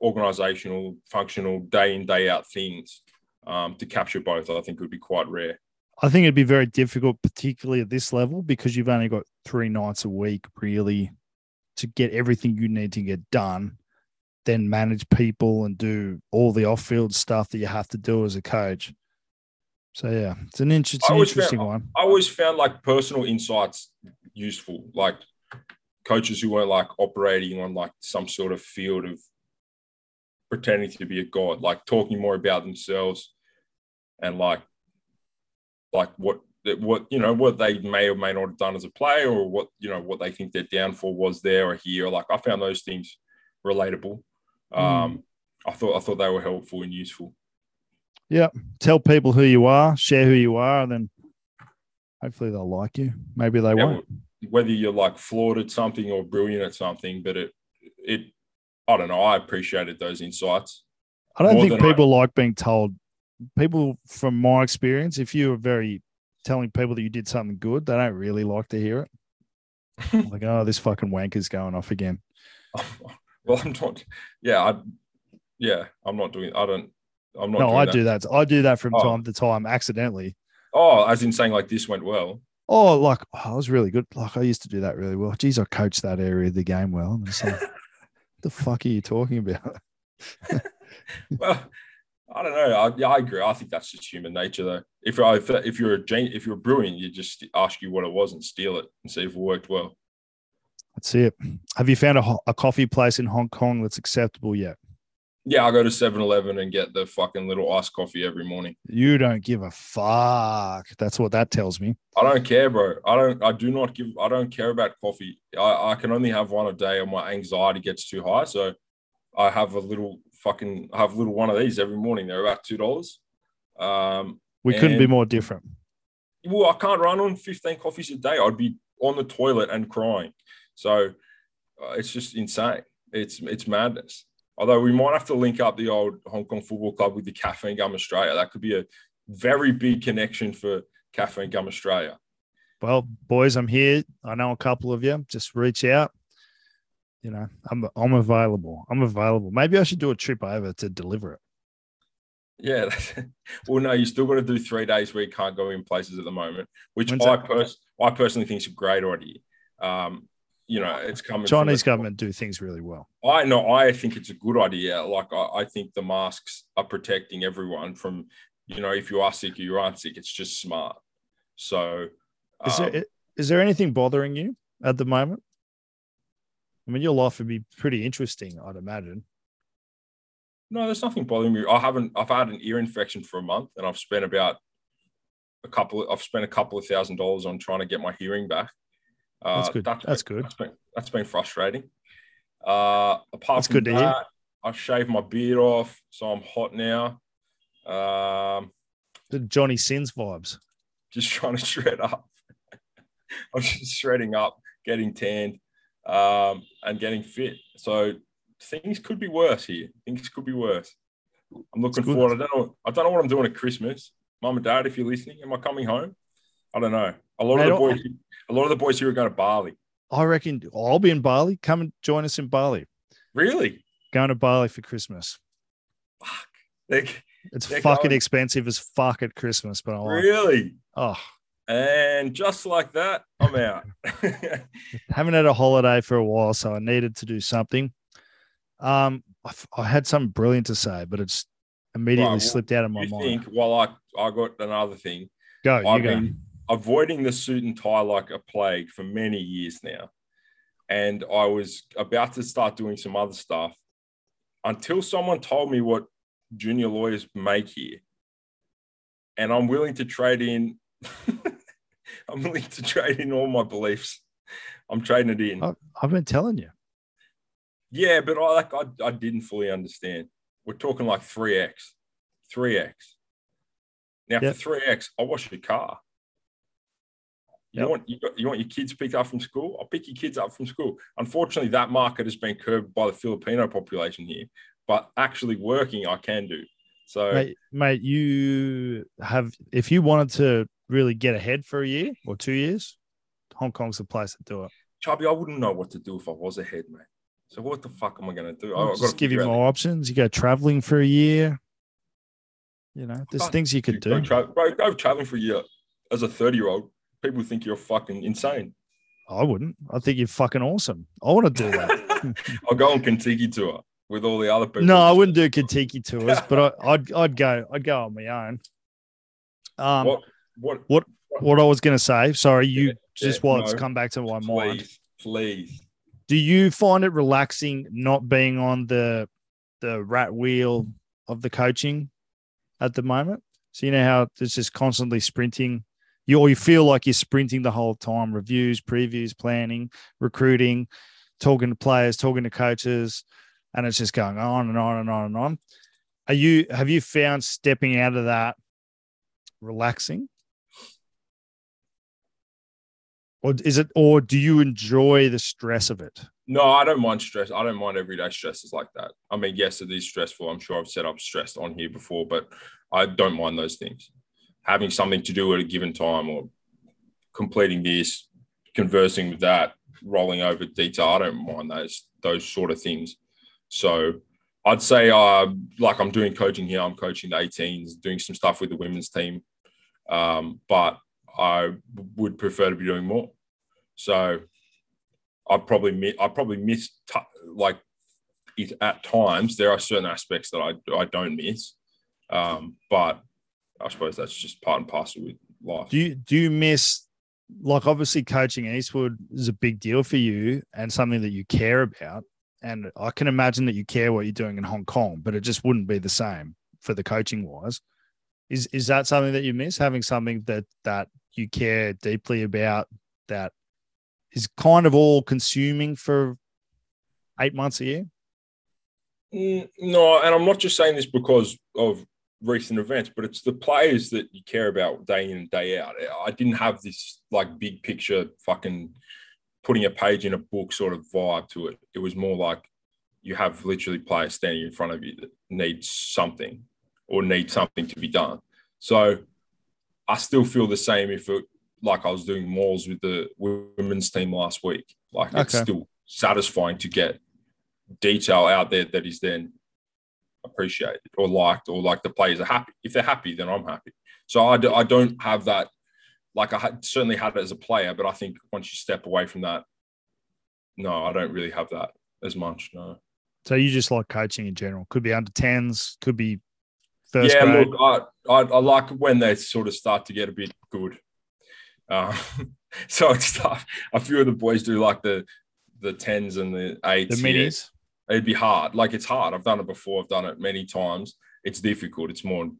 organizational functional day in day out things um, to capture both i think would be quite rare I think it'd be very difficult, particularly at this level, because you've only got three nights a week really to get everything you need to get done, then manage people and do all the off field stuff that you have to do as a coach. So yeah, it's an interesting, interesting found, one. I always found like personal insights useful, like coaches who weren't like operating on like some sort of field of pretending to be a god, like talking more about themselves and like like what what you know what they may or may not have done as a player or what you know what they think their downfall was there or here. Like i found those things relatable. Mm. um i thought i thought they were helpful and useful. Yeah. Tell people who you are share who you are and then hopefully they'll like you. Maybe they yeah, won't. whether you're like flawed at something or brilliant at something but it it i don't know. I appreciated those insights i don't think people I, like being told people from my experience, if you are very telling people that you did something good, they don't really like to hear it. like, oh, this fucking wanker's going off again. well, I'm not. Yeah, I. Yeah, I'm not doing. I don't. I'm not. No, I that. do that. I do that from oh. time to time, accidentally. Oh, as in saying like this went well. Oh, like oh, I was really good. Like I used to do that really well. Geez, I coached that area of the game well. And it's like, the fuck are you talking about? well, I don't know. I, yeah, I agree. I think that's just human nature, though. If if, if you're a if you're brilliant, you just ask you what it was and steal it and see if it worked well. That's it. Have you found a, a coffee place in Hong Kong that's acceptable yet? Yeah, I go to 7-Eleven and get the fucking little iced coffee every morning. You don't give a fuck. That's what that tells me. I don't care, bro. I don't. I do not give. I don't care about coffee. I, I can only have one a day, or my anxiety gets too high. So I have a little fucking. Have a little one of these every morning. They're about two dollars. Um, We couldn't be more different. well, I can't run on fifteen coffees a day. I'd be on the toilet and crying. So uh, it's just insane. It's it's madness. Although we might have to link up the old Hong Kong Football Club with the Caffeine Gum Australia. That could be a very big connection for Caffeine Gum Australia. Well, boys, I'm here. I know a couple of you. Just reach out. You know, I'm I'm available. I'm available. Maybe I should do a trip over to deliver it. Yeah. well, no, you still got to do three days where you can't go in places at the moment, which When's I pers- I personally think is a great idea. Um, you know, it's coming. Chinese government do things really well. I know. I think it's a good idea. Like I, I think the masks are protecting everyone from, you know, if you are sick or you aren't sick, it's just smart. So, Is um, there is there anything bothering you at the moment? I mean, your life would be pretty interesting, I'd imagine. no, there's nothing bothering me. I haven't. I've had an ear infection for a month, and I've spent about a couple. I've spent a couple of thousand dollars on trying to get my hearing back. Uh, That's good. That's good. That's been, that's been frustrating. Uh, apart That's from good to hear. that, I've shaved my beard off, so I'm hot now. Um, The Johnny Sins vibes. just trying to shred up. I'm just shredding up, getting tanned, um, and getting fit. So things could be worse here. Things could be worse. I'm looking forward. I don't know. I don't know what I'm doing at Christmas. Mum and Dad, if you're listening, am I coming home? I don't know. A lot of the boys, a lot of the boys here are going to Bali. I reckon I'll be in Bali. Come and join us in Bali. Really? Going to Bali for Christmas. Like, It's They're fucking going- expensive as fuck at Christmas, but I like really? Oh, And just like that, I'm out. haven't had a holiday for a while, so I needed to do something. Um, I, I had something brilliant to say, but it's immediately well, slipped out of my mind. think? Well, I I got another thing. Go, I've go. been avoiding the suit and tie like a plague for many years now. And I was about to start doing some other stuff until someone told me what junior lawyers make here. And I'm willing to trade in, I'm willing to trade in all my beliefs. I'm trading it in. I, I've been telling you. Yeah, but I like I, I didn't fully understand. We're talking like 3x. 3x. Now Yep. for 3x, I wash your car. You Yep. want you, got, you want your kids picked up from school? I'll pick your kids up from school. Unfortunately, that market has been curbed by the Filipino population here. But actually working, I can do. So Mate, mate, you have if you wanted to really get ahead for a year or two years, Hong Kong's the place to do it. Chubby, I wouldn't know what to do if I was ahead, mate. So what the fuck am I going to do? I'll just give you more options. You go traveling for a year. You know, there's things you could Go, do. tra- bro, go traveling for a year as a 30 year old. People think you're fucking insane. I wouldn't. I think you're fucking awesome. I want to do that. I'll go on Contiki tour with all the other people. no, I wouldn't do Contiki tours, but I, I'd I'd go I'd go on my own. Um, What? What? what what I was going to say, sorry, you Yeah, just yeah, while it's no. come back to my mind. Please, please. Do you find it relaxing not being on the the rat wheel of the coaching at the moment? So you know how it's just constantly sprinting. You or you feel like you're sprinting the whole time. Reviews, previews, planning, recruiting, talking to players, talking to coaches, and it's just going on and on and on and on. Are you have you found stepping out of that relaxing? Or is it or do you enjoy the stress of it? No, I don't mind stress. I don't mind everyday stresses like that. I mean, yes, it is stressful. I'm sure I've said I'm stressed on here before, but I don't mind those things. Having something to do at a given time or completing this, conversing with that, rolling over detail, I don't mind those those sort of things. So I'd say uh like I'm doing coaching here, I'm coaching the 18s, doing some stuff with the women's team. Um, but I would prefer to be doing more. So I probably I probably miss t- like it, at times there are certain aspects that I I don't miss, um, but I suppose that's just part and parcel with life. Do you do you miss like obviously coaching Eastwood is a big deal for you and something that you care about. And I can imagine that you care what you're doing in Hong Kong, but it just wouldn't be the same for the coaching wise. Is is that something that you miss? Having something that that you care deeply about that is kind of all consuming for eight months a year? Mm, no, and I'm not just saying this because of recent events, but it's the players that you care about day in and day out. I didn't have this like big picture fucking putting a page in a book sort of vibe to it. It was more like you have literally players standing in front of you that need something or need something to be done. So I still feel the same if it like I was doing mauls with the women's team last week. Like it's still satisfying to get detail out there that is then appreciated or liked or like the players are happy. If they're happy, then I'm happy. So I don't have that. Like I had, certainly had it as a player, but I think once you step away from that, no, I don't really have that as much. No. So you just like coaching in general? Could be under tens, could be first yeah, grade. look, I, I, I like when they sort of start to get a bit good. Um, so it's tough. A few of the boys do like the the tens and the eights. The minis it'd be hard. Like it's hard. I've done it before. I've done it many times. It's difficult. It's more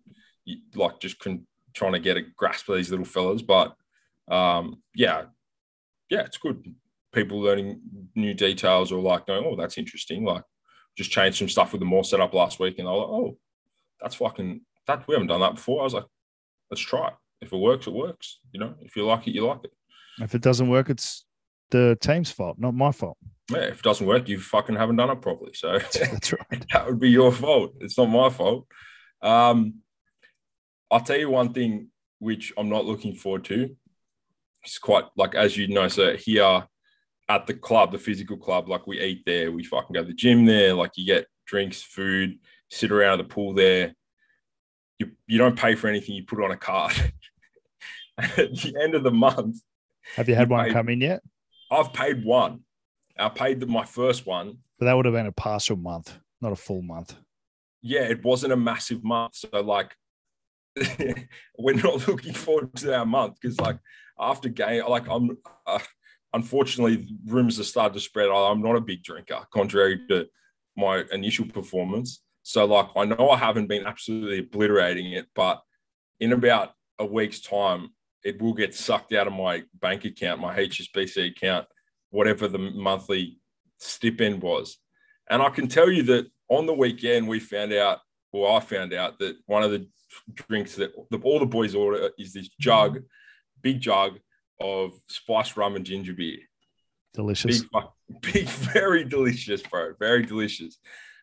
like just con- trying to get a grasp of these little fellas. But um, yeah, yeah, it's good. People learning new details or like going, oh, that's interesting. Like just changed some stuff with the more setup last week, and I was like, oh, that's fucking that. We haven't done that before. I was like, let's try it. If it works, it works. You know, if you like it, you like it. If it doesn't work, it's the team's fault, not my fault. Yeah, if it doesn't work, you fucking haven't done it properly. So that's right. that would be your fault. It's not my fault. Um, I'll tell you one thing which I'm not looking forward to. It's quite like as you know, so here at the club, the physical club, like we eat there, we fucking go to the gym there, like you get drinks, food, sit around the pool there. You you don't pay for anything, you put it on a card. at the end of the month. Have you had you one pay, come in yet? I've paid one. I paid my first one. But that would have been a partial month, not a full month. Yeah, it wasn't a massive month. So like we're not looking forward to our month because like after game, like I'm uh, unfortunately rumors have started to spread. I'm not a big drinker, contrary to my initial performance. So like I know I haven't been absolutely obliterating it, but in about a week's time, it will get sucked out of my bank account, my HSBC account, whatever the monthly stipend was. And I can tell you that on the weekend, we found out, or I found out that one of the drinks that the, all the boys order is this jug, big jug of spiced rum and ginger beer. Delicious. Big, big, very delicious, bro. Very delicious.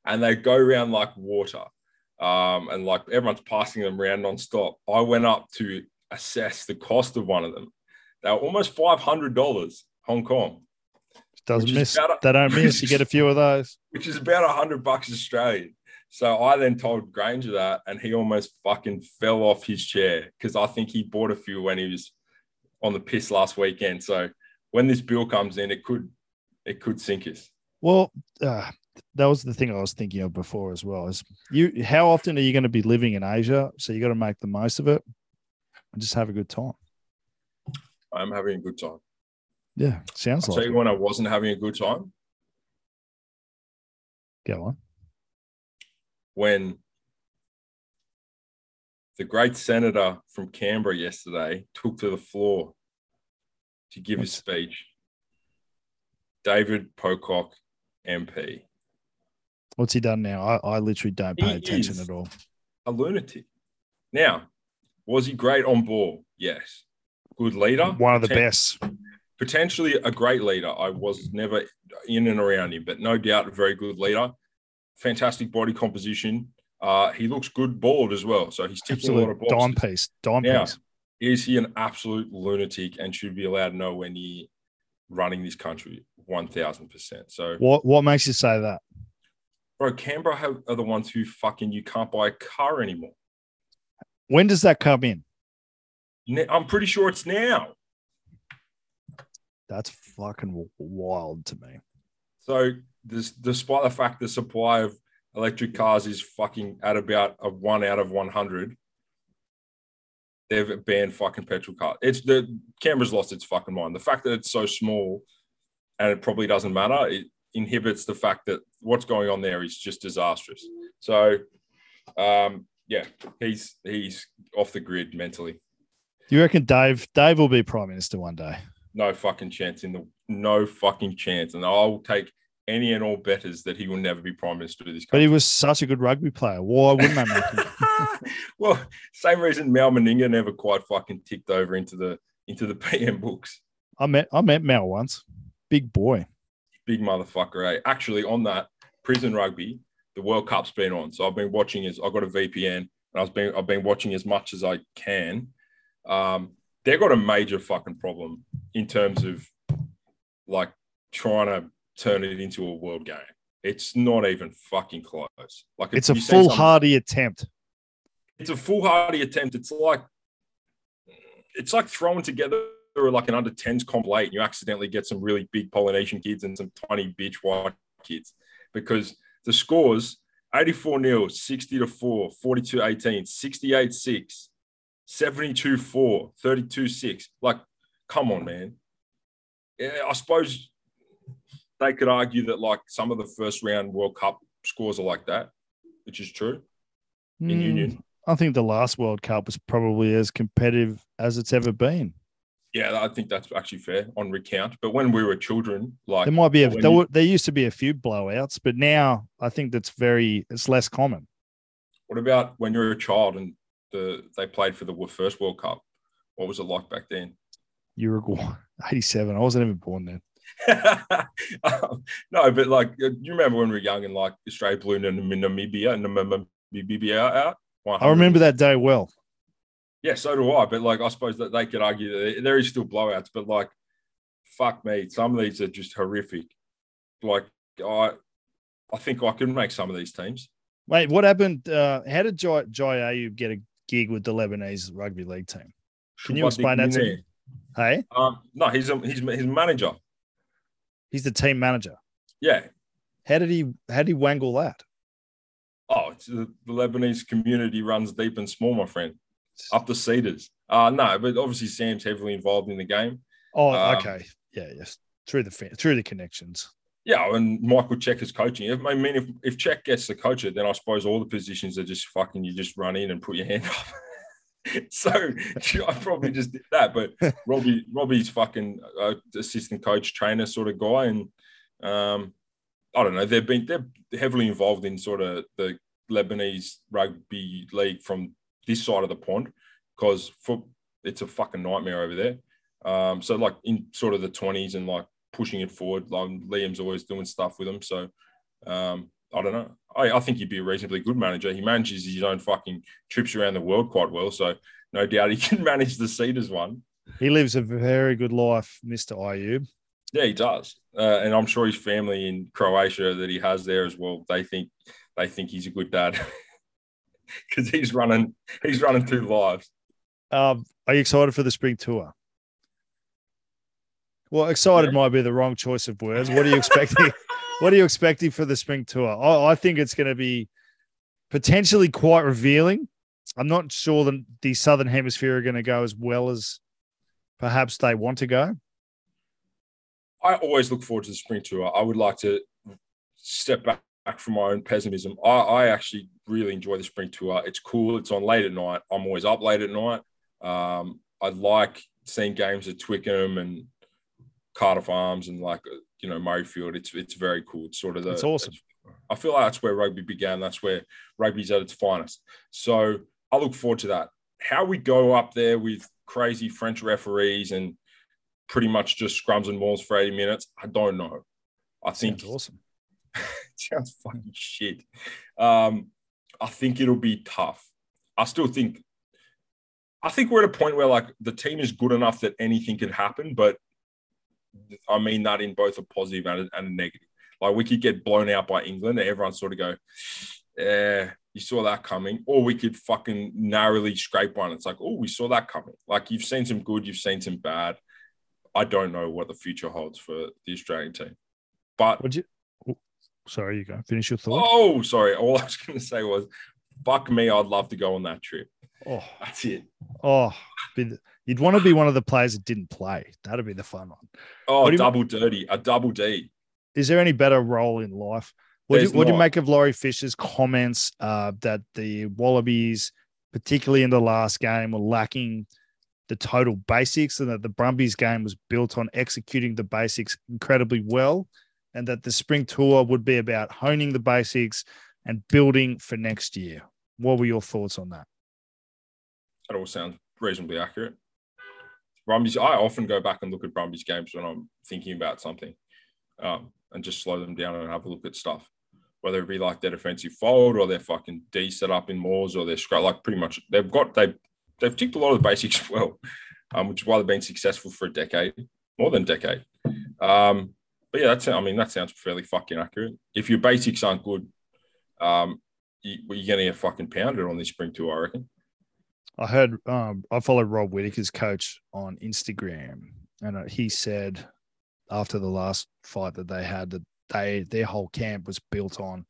And they go around like water. Um, and like everyone's passing them around non-stop. I went up to assess the cost of one of them. They were almost five hundred dollars Hong Kong. Doesn't miss. A, they don't miss. You get a few of those. Which is about a hundred bucks Australian. So I then told Granger that, and he almost fucking fell off his chair because I think he bought a few when he was on the piss last weekend. So when this bill comes in, it could it could sink us. Well, uh, that was the thing I was thinking of before as well. Is you how often are you going to be living in Asia? So you got to make the most of it and just have a good time. I'm having a good time. Yeah, sounds I'll like. Tell you when I wasn't having a good time. Go on. When the great senator from Canberra yesterday took to the floor to give What's... a speech. David Pocock, MP. What's he done now? I, I literally don't pay he attention at all. A lunatic. Now, was he great on ball? Yes. Good leader. One of the best. Potentially a great leader. I was never in and around him, but no doubt a very good leader. Fantastic body composition. Uh, he looks good bald as well. So he's ticking Absolute a lot of boxes. Dime piece. Dime now, piece. Is he an absolute lunatic and should be allowed nowhere near running this country? 1000%. So what, what makes you say that? Bro, Canberra have, are the ones who fucking you can't buy a car anymore. When does that come in? I'm pretty sure it's now. That's fucking wild to me. So, this, despite the fact the supply of electric cars is fucking at about a one out of 100, they've banned fucking petrol car. It's the Canberra's lost its fucking mind. The fact that it's so small and it probably doesn't matter, it inhibits the fact that what's going on there is just disastrous. So, um, yeah, he's he's off the grid mentally. You reckon Dave Dave will be prime minister one day? No fucking chance in the no fucking chance, and I'll take any and all betters that he will never be prime minister of this country. But he was such a good rugby player. Why wouldn't they make him? well, same reason Mal Meninga never quite fucking ticked over into the into the PM books. I met I met Mal once. Big boy. Big motherfucker, eh? Actually, on that prison rugby, the World Cup's been on. So I've been watching as I've got a VPN and I've been I've been watching as much as I can. Um, they've got a major fucking problem in terms of like trying to turn it into a world game. It's not even fucking close. Like it's a foolhardy attempt. It's a foolhardy attempt. It's like it's like throwing together like an under 10s comp late and you accidentally get some really big Polynesian kids and some tiny bitch white kids because the scores 84 0, 60 to 4, 42 18, 68 6, 72 4, 32 6. Like, come on, man. Yeah, I suppose they could argue that like some of the first round World Cup scores are like that, which is true in mm, Union. I think the last World Cup was probably as competitive as it's ever been. Yeah, I think that's actually fair on recount. But when we were children, like there might be a there, you, there used to be a few blowouts, but now I think that's very it's less common. What about when you were a child and the they played for the first World Cup? What was it like back then? Uruguay, eighty seven. I wasn't even born then. um, no, but like you remember when we were young and like Australia blew Namibia and Namibia out. I remember that day well. Yeah, so do I. But like, I suppose that they could argue that there is still blowouts, but like, fuck me, some of these are just horrific. Like, I, I think I can make some of these teams. Wait, what happened? Uh, how did Jai, Jai Ayub get a gig with the Lebanese rugby league team? Can you explain that to me? Hey, um, no, he's a, he's his manager. He's the team manager. Yeah. How did he? How did he wangle that? Oh, the, the Lebanese community runs deep and small, my friend up the Cedars. Uh, no, but obviously Sam's heavily involved in the game. Oh, um, okay. Yeah, yes. Through the through the connections. Yeah, and Michael Cheika is coaching. I mean, if, if Cheika gets the coach then I suppose all the positions are just fucking, you just run in and put your hand up. so I probably just did that. But Robbie, Robbie's fucking uh, assistant coach, trainer sort of guy. And um, I don't know, they've been, they're heavily involved in sort of the Lebanese rugby league from this side of the pond because for it's a fucking nightmare over there. Um, so like in sort of the twenties and like pushing it forward. Like Liam's always doing stuff with them. So um, I don't know. I, I think he'd be a reasonably good manager. He manages his own fucking trips around the world quite well. So no doubt he can manage the Cedars one. He lives a very good life, Mr. Ayub. Yeah, he does, uh, and I'm sure his family in Croatia that he has there as well. They think they think he's a good dad. because he's running he's running two lives. Um, are you excited for the spring tour? Well, excited yeah. might be the wrong choice of words. What are you expecting? what are you expecting for the spring tour? I, I think it's going to be potentially quite revealing. I'm not sure that the Southern Hemisphere are going to go as well as perhaps they want to go. I always look forward to the spring tour. I would like to step back from my own pessimism. I, I, actually really enjoy the spring tour. It's cool. It's on late at night. I'm always up late at night. Um, I like seeing games at Twickenham and Cardiff Arms and like you know Murrayfield. It's it's very cool. It's sort of the. It's awesome. I feel like that's where rugby began. That's where rugby's at its finest. So I look forward to that. How we go up there with crazy French referees and pretty much just scrums and mauls for 80 minutes, I don't know. I think awesome. sounds fucking shit. Um, I think it'll be tough. I still think, I think we're at a point where like the team is good enough that anything can happen, but I mean that in both a positive and a, and a negative. Like we could get blown out by England, and everyone sort of go, "Yeah, you saw that coming," or we could fucking narrowly scrape one. It's like, "Oh, we saw that coming." Like you've seen some good, you've seen some bad. I don't know what the future holds for the Australian team, but you Sorry, you go. Finish your thought. Oh, sorry. All I was going to say was, fuck me, I'd love to go on that trip. Oh, That's it. oh, you'd want to be one of the players that didn't play. That'd be the fun one. Oh, What do you- double dirty, a double D. Is there any better role in life? What do, you, what do you make of Laurie Fisher's comments uh, that the Wallabies, particularly in the last game, were lacking the total basics and that the Brumbies game was built on executing the basics incredibly well and that the spring tour would be about honing the basics and building for next year? What were your thoughts on that? That all sounds reasonably accurate. Brumbies, I often go back and look at Brumbies games when I'm thinking about something um, and just slow them down and have a look at stuff. Whether it be like their defensive fold or their fucking D set up in mauls or their scrap, like pretty much they've got, they, they've ticked a lot of the basics well, um, which is why they've been successful for a decade, more than a decade. Um, but yeah, that's, I mean, that sounds fairly fucking accurate. If your basics aren't good, um, you, you're going to get fucking pounded on this spring tour, I reckon. I heard um, I followed Rob Whittaker's coach on Instagram, and uh, he said after the last fight that they had that they their whole camp was built on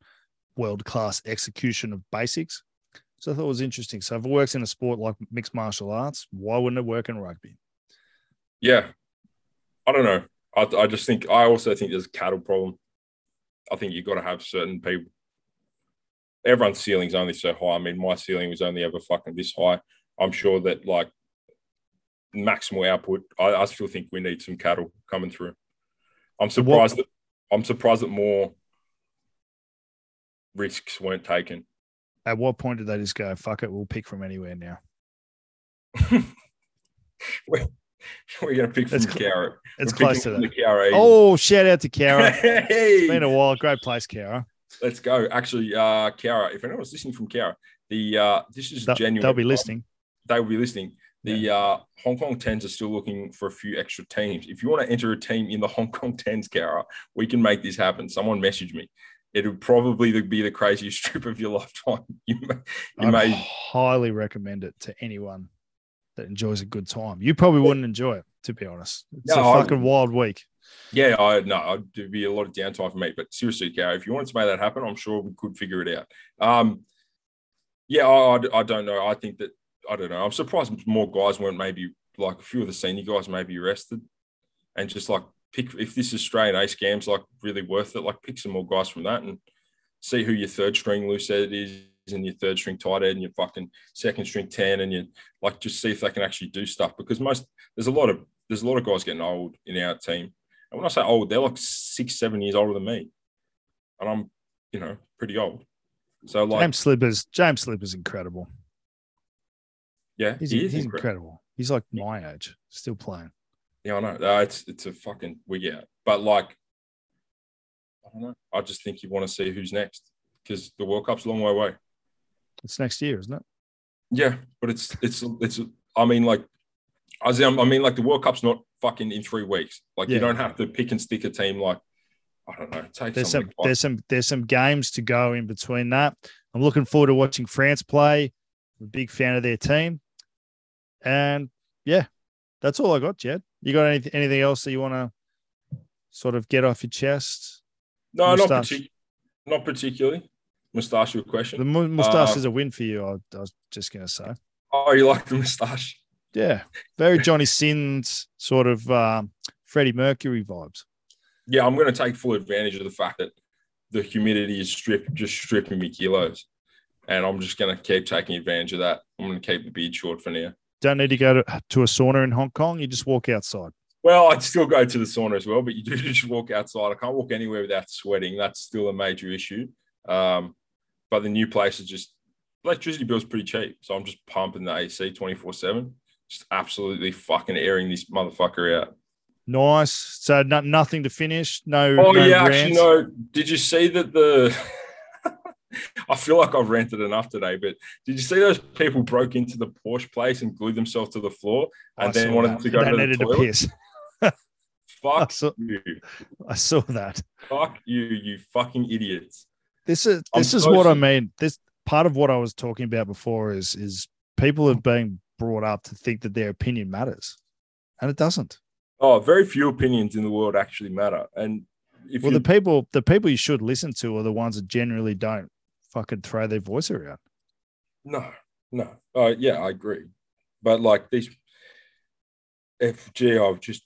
world class execution of basics. So I thought it was interesting. So if it works in a sport like mixed martial arts, why wouldn't it work in rugby? Yeah, I don't know. I, I just think I also think there's a cattle problem. I think you've got to have certain people. Everyone's ceiling's only so high. I mean, my ceiling was only ever fucking this high. I'm sure that like maximal output. I, I still think we need some cattle coming through. I'm surprised that I'm surprised that more risks weren't taken. At what point did they just go, fuck it, we'll pick from anywhere now? We're, we're going to pick from It's the cl-. It's We're close to that. Carrot. Oh, shout out to Kara. hey, It's been a while. Great place, Kara. Let's go. Actually, uh, Kiara, if anyone's listening from Kiara, the uh, this is They'll, genuine. they'll be listening. they will be listening. The uh, Hong Kong Tens are still looking for a few extra teams. If you want to enter a team in the Hong Kong Tens, Kiara, we can make this happen. Someone message me. It would probably be the craziest trip of your lifetime. You may, you I'd may highly recommend it to anyone that enjoys a good time. You probably wouldn't enjoy it, to be honest. It's No, a I- fucking wild week. Yeah, I no, I'd there'd be a lot of downtime for me. But seriously, Gary, if you wanted to make that happen, I'm sure we could figure it out. Um, yeah, I, I, I don't know. I think that I don't know. I'm surprised more guys weren't maybe like a few of the senior guys maybe arrested, and just like pick if this Australian A scam's like really worth it, like pick some more guys from that and see who your third string loose is and your third string tight end and your fucking second string ten and you like just see if they can actually do stuff because most there's a lot of there's a lot of guys getting old in our team. And when I say old, they're like six, seven years older than me. And I'm, you know, pretty old. So like James Slipper's, James Slipper's incredible. yeah, He's, he is he's incredible. incredible. He's like my age, still playing. Yeah, I know. Uh, it's it's a fucking wig out. But like I don't know. I just think you want to see who's next. Because the World Cup's a long way away. It's next year, isn't it? Yeah, but it's it's it's. I mean, like, I mean, like the World Cup's not fucking in three weeks. Like, you don't have to pick and stick a team. Like, I don't know. Take There's some. some there's some there's some games to go in between that. I'm looking forward to watching France play. I'm a big fan of their team. And yeah, that's all I got, Jed. You got anything anything else that you want to sort of get off your chest? no, not partic- not particularly. Moustache, your The question. mu- mustache Uh, is a win for you. I, I was just gonna say. Oh, you like the moustache? Yeah, very Johnny Sins sort of um, Freddie Mercury vibes. Yeah, I'm going to take full advantage of the fact that the humidity is strip just stripping me kilos, and I'm just going to keep taking advantage of that. I'm going to keep the beard short for now. Don't need to go to, to a sauna in Hong Kong. You just walk outside. Well, I'd still go to the sauna as well, but you do just walk outside. I can't walk anywhere without sweating. That's still a major issue. Um, but the new place is just electricity bill's pretty cheap, so I'm just pumping the AC 24 seven, just absolutely fucking airing this motherfucker out. Nice. So no, nothing to finish. No. Oh no yeah, rants. actually no. Did you see that the? I feel like I've ranted enough today, but did you see those people broke into the Porsche place and glued themselves to the floor I and then wanted that. to go They to the needed toilet? piss. I Fuck saw, you! I saw that. Fuck you! You fucking idiots! This is I'm this is so what I mean. This part of what I was talking about before is is people have been brought up to think that their opinion matters, and it doesn't. Oh, very few opinions in the world actually matter, and if Well, you the people the people you should listen to are the ones that generally don't fucking throw their voice around. no, No. Uh, yeah, I agree. But like these, if gee, I just,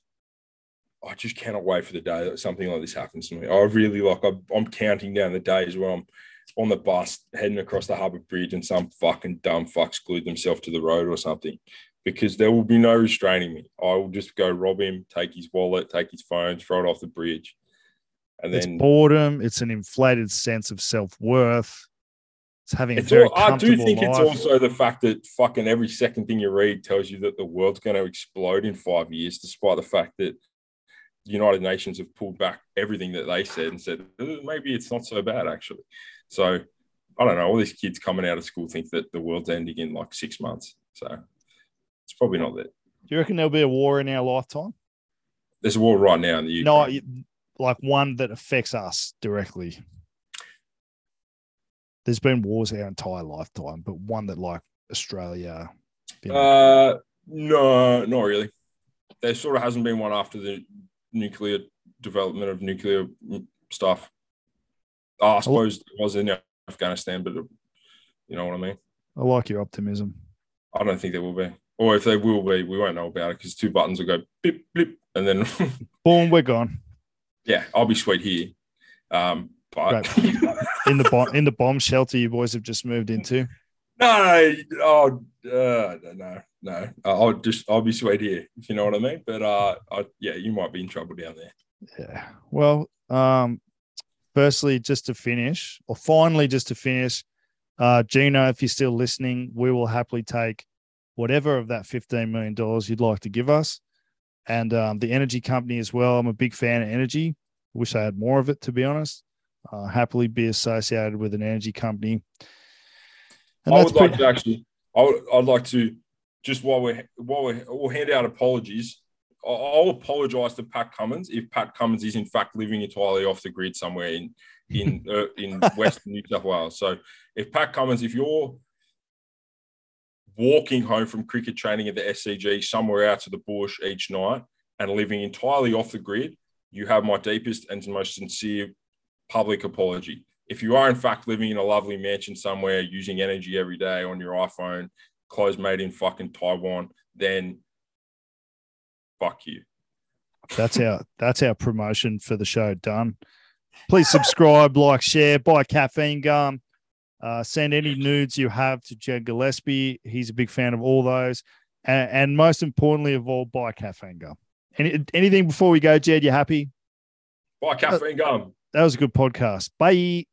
I just cannot wait for the day that something like this happens to me. I really like. I'm, I'm counting down the days where I'm on the bus heading across the harbour bridge and some fucking dumb fucks glued themselves to the road or something, because there will be no restraining me. I will just go rob him, take his wallet, take his phone, throw it off the bridge, and It's then boredom. It's an inflated sense of self worth. It's having a It's very all, I do think it's also the fact that fucking every second thing you read tells you that the world's going to explode in five years, despite the fact that United Nations have pulled back everything that they said and said "Uh, maybe it's not so bad actually. So I don't know. All these kids coming out of school think that the world's ending in like six months. So it's probably not that. Do you reckon there'll be a war in our lifetime? There's a war right now in the Ukraine. No, like one that affects us directly. There's been wars our entire lifetime, but one that like Australia. Uh, no, not really. There sort of hasn't been one after the nuclear development of nuclear stuff. Uh, I suppose it was in Afghanistan, but you know what I mean. I like your optimism. I don't think there will be, or if there will be, we won't know about it because two buttons will go blip blip, and then Boom, we're gone. yeah, I'll be sweet here. Um, but In the bomb in the bomb shelter you boys have just moved into. no, oh uh, no, no, I'll just I'll be sweet here if you know what I mean. But uh, I, yeah, you might be in trouble down there. Yeah. Well, um, firstly, just to finish, or finally, just to finish, uh, Gina, if you're still listening, we will happily take whatever of that $15 million you'd like to give us. And um, the energy company as well. I'm a big fan of energy. Wish I had more of it, to be honest. Uh, happily be associated with an energy company. And I that's would like pretty- to actually. I would, like to just while we while we we'll hand out apologies. I'll, I'll apologise to Pat Cummins if Pat Cummins is in fact living entirely off the grid somewhere in in uh, in Western New South Wales. So if Pat Cummins, if you're walking home from cricket training at the SCG somewhere out to the bush each night and living entirely off the grid, you have my deepest and most sincere public apology. If you are in fact living in a lovely mansion somewhere using energy every day on your iPhone, clothes made in fucking Taiwan, then fuck you. that's our that's our promotion for the show done. Please subscribe, like, share, buy caffeine gum. Uh, send any nudes you have to Jed Gillespie. He's a big fan of all those. And, and most importantly of all, buy caffeine gum. Any, anything before we go, Jed? You happy? Buy caffeine gum. That was a good podcast. Bye.